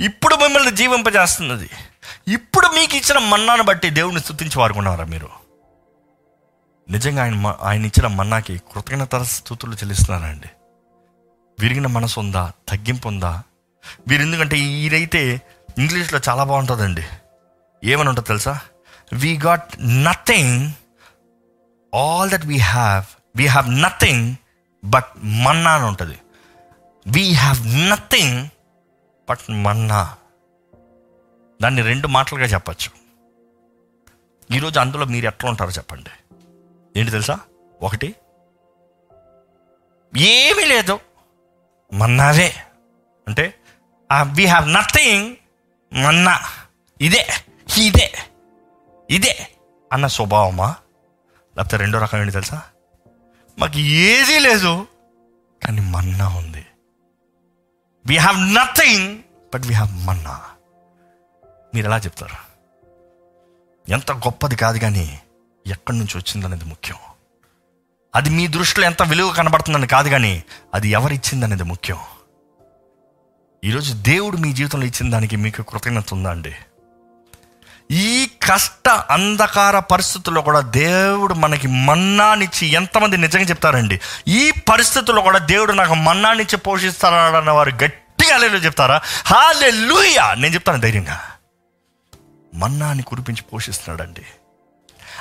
ఇప్పుడు మిమ్మల్ని జీవింపజేస్తున్నది. ఇప్పుడు మీకు ఇచ్చిన మన్నాను బట్టి దేవుని స్థుతించి వారుకున్నారా మీరు? నిజంగా ఆయన మ- ఆయన ఇచ్చిన మన్నాకి కృతజ్ఞత స్థుతులు చెల్లిస్తున్నారండి. విరిగిన మనసు ఉందా? తగ్గింపు ఉందా? వీరు ఎందుకంటే ఈరైతే ఇంగ్లీష్లో చాలా బాగుంటుందండి. ఏమని ఉంటుంది తెలుసా? We got nothing all that we have we have nothing but manna అని ఉంటుంది. We have nothing but manna. దాన్ని రెండు మాటలుగా చెప్పచ్చు. ఈరోజు అందులో మీరు ఎట్లా ఉంటారో చెప్పండి. ఏంటి తెలుసా? ఒకటి ఏమీ లేదు. మన్నావే. అంటే వీ హ్యావ్ నథింగ్ మన్నా. ఇదే ఇదే ఇదే. అన్న స్వభావమా? లేకపోతే రెండో రకం ఏంటి తెలుసా? మాకు ఏదీ లేదు. కానీ మన్నా ఉంది. We have nothing but we have manna మీరు ఎలా చెప్తారు? ఎంత గొప్పది కాదు కానీ ఎక్కడి నుంచి వచ్చిందనేది ముఖ్యం. అది మీ దృష్టిలో ఎంత విలువ కనబడుతుందని కాదు కానీ అది ఎవరిచ్చిందనేది ముఖ్యం. ఈరోజు దేవుడు మీ జీవితంలో ఇచ్చిన దానికి మీకు కృతజ్ఞత ఉందా అండి? ఈ కష్ట అంధకార పరిస్థితుల్లో కూడా దేవుడు మనకి మన్నానిచ్చి ఎంతమంది నిజంగా చెప్తారండి? ఈ పరిస్థితుల్లో కూడా దేవుడు నాకు మన్నానిచ్చి పోషిస్తారన్న వారు గట్టిగా లేదు చెప్తారా? హాలే లూయా నేను చెప్తాను ధైర్యంగా. మన్నాని కురిపించి పోషిస్తున్నాడండి.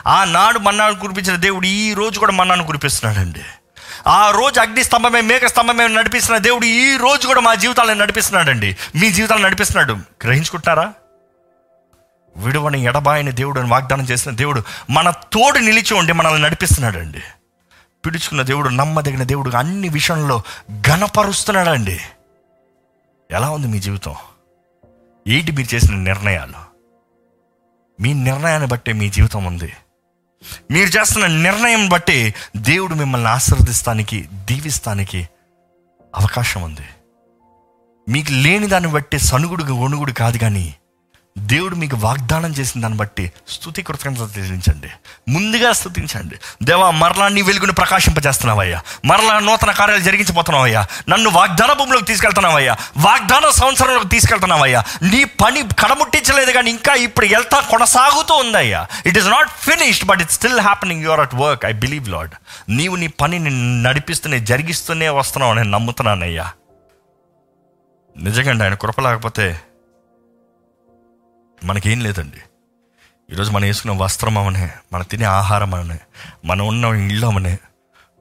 ఆనాడు మన్నాను కురిపించిన దేవుడు ఈ రోజు కూడా మన్నాను కురిపిస్తున్నాడండి. ఆ రోజు అగ్ని స్తంభమే మేక స్తంభమే నడిపిస్తున్న దేవుడు ఈ రోజు కూడా మా జీవితాలను నడిపిస్తున్నాడండి. మీ జీవితాలను నడిపిస్తున్నాడు. గ్రహించుకుంటున్నారా? విడువని ఎడబాయని దేవుడు అని వాగ్దానం చేసిన దేవుడు మన తోడు నిలిచి ఉండి మనల్ని నడిపిస్తున్నాడండి. పిడుచుకున్న దేవుడు నమ్మదగిన దేవుడు అన్ని విషయంలో ఘనపరుస్తున్నాడండి. ఎలా ఉంది మీ జీవితం? ఏంటి మీరు చేసిన నిర్ణయాలు? మీ నిర్ణయాన్ని బట్టే మీ జీవితం ఉంది. మీరు చేస్తున్న నిర్ణయం బట్టి దేవుడు మిమ్మల్ని ఆశీర్వదిస్తానికి దీవిస్తానికి అవకాశం ఉంది. మీకు లేని దాన్ని బట్టి సనుగుడు ఒణుగుడు కాదు కానీ దేవుడు మీకు వాగ్దానం చేసిన దాన్ని బట్టి స్థుతి కృతజ్ఞత చెల్లించండి ముందుగా స్థుతించండి. దేవా మరలా నీ వెలుగును ప్రకాశింపజేస్తున్నావయ్యా. మరలా నూతన కార్యాలు జరిగించబోతున్నావయ్యా. నన్ను వాగ్దాన భూమిలోకి తీసుకెళ్తున్నావయ్యా. వాగ్దాన సంవత్సరంలోకి తీసుకెళ్తున్నావయ్యా. నీ పని కడముట్టించలేదు కానీ ఇంకా ఇప్పుడు వెళ్తా కొనసాగుతూ ఉందయ్యా. It is not finished but it still happening you're at work I believe Lord నీవు నీ పనిని నడిపిస్తూనే జరిగిస్తూనే వస్తున్నావు నేను నమ్ముతున్నానయ్యా. నిజంగా ఆయన కృప లేకపోతే మనకేం లేదండి. ఈరోజు మనం వేసుకున్న వస్త్రం అవనే మన తినే ఆహారం అనే మనం ఉన్న ఇళ్ళు అవనే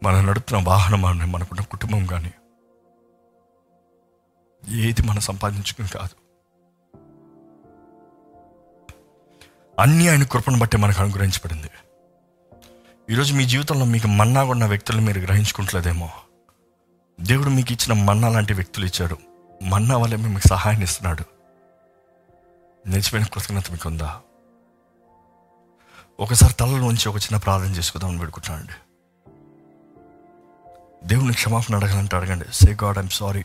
మనం నడుపుతున్న వాహనం అనే మనకున్న కుటుంబం కానీ ఏది మనం సంపాదించుకుని కాదు. అన్నీ ఆయన కృపను బట్టి మనకు అనుగ్రహించబడింది. ఈరోజు మీ జీవితంలో మీకు మన్నా ఉన్న వ్యక్తులు మీరు గ్రహించుకుంటలేదేమో. దేవుడు మీకు ఇచ్చిన మన్నా లాంటి వ్యక్తులు ఇచ్చాడు. మన్నా వల్ల మీకు సహాయాన్ని ఇస్తున్నాడు. నిజమైన కృతజ్ఞత మీకు ఉందా? ఒకసారి తలలో ఉంచి ఒక చిన్న ప్రార్థన చేసుకుందామని పెడుకుంటానండి దేవుని క్షమాపణ అడగాలంటే అడగండి. సే గాడ్ ఐమ్ సారీ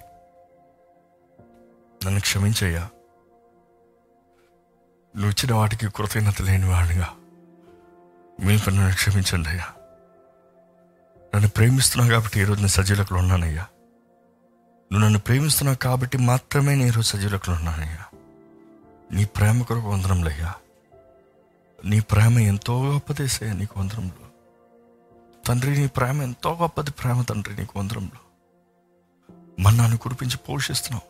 నన్ను క్షమించయ్యా. నువ్వు ఇచ్చిన వాటికి కృతజ్ఞత లేని వాడిగా మీకు నన్ను క్షమించండి అయ్యా. నన్ను ప్రేమిస్తున్నావు కాబట్టి ఈరోజు నేను సజీలకులు ఉన్నానయ్యా. నువ్వు నన్ను ప్రేమిస్తున్నావు కాబట్టి మాత్రమే నేను ఈరోజు సజీలకులు ఉన్నానయ్యా. నీ ప్రేమ కొరకు వందరంలయ్యా నీ ప్రేమ ఎంతో గొప్పదేసయ్యా నీకు వందరంలో తండ్రి నీ ప్రేమ ఎంతో గొప్పది ప్రేమ తండ్రి నీకు వందరంలో మన్నాను కురిపించి పోషిస్తున్నావు.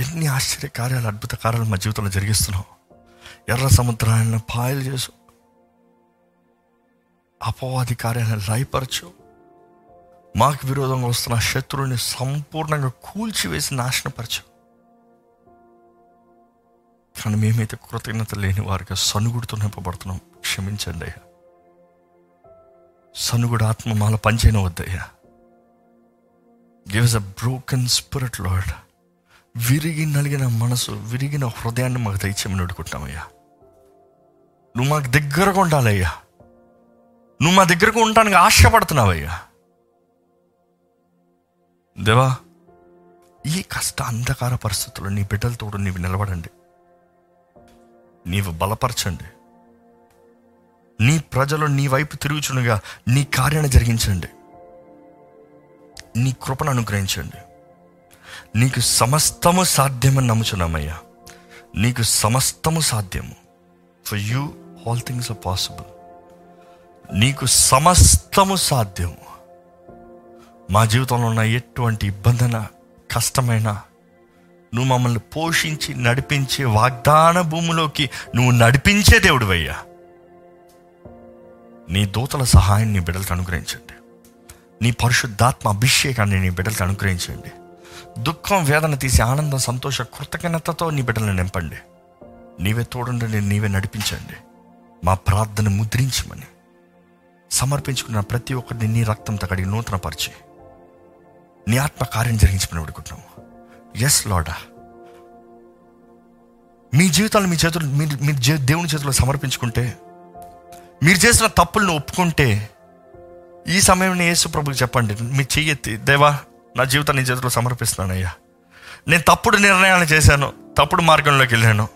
ఎన్ని ఆశ్చర్య కార్యాలు అద్భుత కార్యాలు మా జీవితంలో జరిగిస్తున్నావు. ఎర్ర సముద్రాన్ని పాయలు చేసు అపవాది కార్యాలను లయపరచు మాకు విరోధంగా వస్తున్న శత్రువుని సంపూర్ణంగా కూల్చివేసి నాశనపరచు. కానీ మేమైతే కృతజ్ఞత లేని వారిగా సనుగుడితో నింపబడుతున్నాం. క్షమించండి అయ్యా. సనుగుడు ఆత్మ మాల పంచైన వద్దయ్యా gives a broken spirit Lord విరిగి నలిగిన మనసు విరిగిన హృదయాన్ని మాకు దయచేయమని అడుగుకుంటామయ్యా నువ్వు మాకు దగ్గరగా ఉండాలయ్యా. నువ్వు మా దగ్గరకు ఉండటానికి ఆశపడుతున్నావయ్యా. దేవా ఈ కష్ట అంధకార పరిస్థితుల్లో నీ బిడ్డలతో నీవు నిలబడండి. నీవు బలపరచండి. నీ ప్రజలు నీ వైపు తిరుగుచునుగా నీ కార్యాన్ని జరిగించండి. నీ కృపను అనుగ్రహించండి. నీకు సమస్తము సాధ్యమని నమ్ముచున్నామయ్యా. నీకు సమస్తము సాధ్యము. For you all things are possible నీకు సమస్తము సాధ్యము. మా జీవితంలో ఉన్న ఎటువంటి ఇబ్బందిన కష్టమైన నువ్వు మమ్మల్ని పోషించి నడిపించే వాగ్దాన భూమిలోకి నువ్వు నడిపించే దేవుడు అయ్యా నీ దూతల సహాయాన్ని బిడ్డలకు అనుగ్రహించండి. నీ పరిశుద్ధాత్మ అభిషేకాన్ని నీ బిడ్డలకు అనుగ్రహించండి. దుఃఖం వేదన తీసి ఆనందం సంతోష కృతజ్ఞతతో నీ బిడ్డలను నింపండి. నీవే తోడుండండి నీవే నడిపించండి. మా ప్రార్థన ముద్రించమని సమర్పించుకున్న ప్రతి ఒక్కరిని నీ రక్తంతో కడిగి నూతనపరిచి నీ ఆత్మ కార్యం జరిగించమని అడుగుతున్నాము. ఎస్ లోడా మీ జీవితాలు మీ చేతులు మీరు మీ దేవుని చేతుల్లో సమర్పించుకుంటే మీరు చేసిన తప్పులను ఒప్పుకుంటే ఈ సమయంలో యేసు ప్రభుకి చెప్పండి. మీ చెయ్యెత్తి దేవా నా జీవితాన్ని నీ చేతిలో సమర్పిస్తున్నాను అయ్యా నేను తప్పుడు నిర్ణయాలు చేశాను తప్పుడు మార్గంలోకి వెళ్ళాను.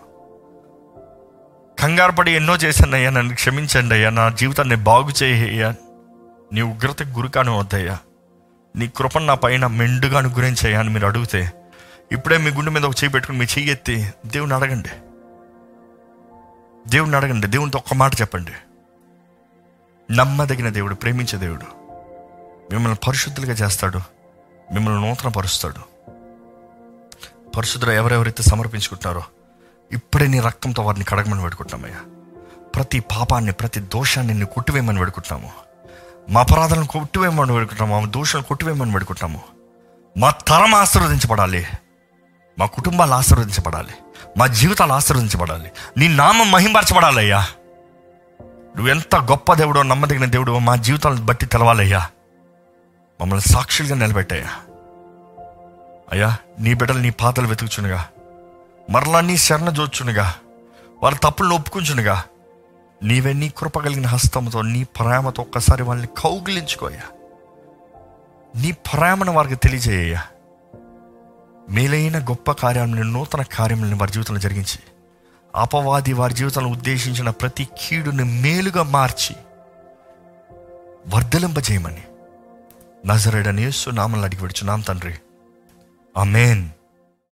కంగారు పడి ఎన్నో చేశాను అయ్యా నన్ను క్షమించండి అయ్యా. నా జీవితాన్ని బాగు చేయ్యా నీ ఉగ్రతకు గురికాను వద్దయ్యా. నీ కృపను నా పైన మెండుగా అనుగ్రహించయ్యా అని మీరు అడిగితే ఇప్పుడే మీ గుండె మీద ఒక చేయి పెట్టుకుని మీ చెయ్యి ఎత్తి దేవుని అడగండి. దేవుడిని అడగండి. దేవునితో ఒక్క మాట చెప్పండి. నమ్మదగిన దేవుడు ప్రేమించే దేవుడు. మిమ్మల్ని పరిశుద్ధులుగా చేస్తాడు. మిమ్మల్ని నూతన పరుస్తాడు పరిశుద్ధులు ఎవరెవరైతే సమర్పించుకుంటున్నారో ఇప్పుడే నీ రక్తంతో వారిని కడగమని పెడుకుంటున్నామయ్యా ప్రతి పాపాన్ని ప్రతి దోషాన్ని నిన్ను కొట్టివేయమని పెడుకుంటున్నాము మా అపరాధాలను కొట్టివేయమని పెడుకుంటున్నాము మా దోషాలను కొట్టివేయమని పెడుకుంటున్నాము మా తరం ఆశీర్వదించబడాలి. మా కుటుంబాలు ఆశీర్వదించబడాలి. మా జీవితాలు ఆశీర్వదించబడాలి. నీ నామం మహింపరచబడాలయ్యా. నువ్వు ఎంత గొప్ప దేవుడో నమ్మదగిన దేవుడో మా జీవితాలను బట్టి తెలవాలయ్యా. మమ్మల్ని సాక్షులుగా నిలబెట్టాయా అయ్యా నీ బిడ్డలు నీ పాతలు వెతుకుచునుగా. మరలా నీ శరణ జోచునుగా. వాళ్ళ తప్పులను ఒప్పుకుంచునుగా. నీవే నీ కృప కలిగిన హస్తంతో నీ ప్రేమతో ఒక్కసారి వాళ్ళని కౌగిలించుకోయ్యా. నీ ప్రేమను వారికి తెలియజేయ్యా మేలైన గొప్ప కార్యాలను నూతన కార్యములను వారి జీవితంలో జరిగించి అపవాది వారి జీవితంలో ఉద్దేశించిన ప్రతి కీడుని మేలుగా మార్చి వర్ధలింపజేయమని. నజరడనేసు నామల్ని అడిగి నామ తండ్రి. అమేన్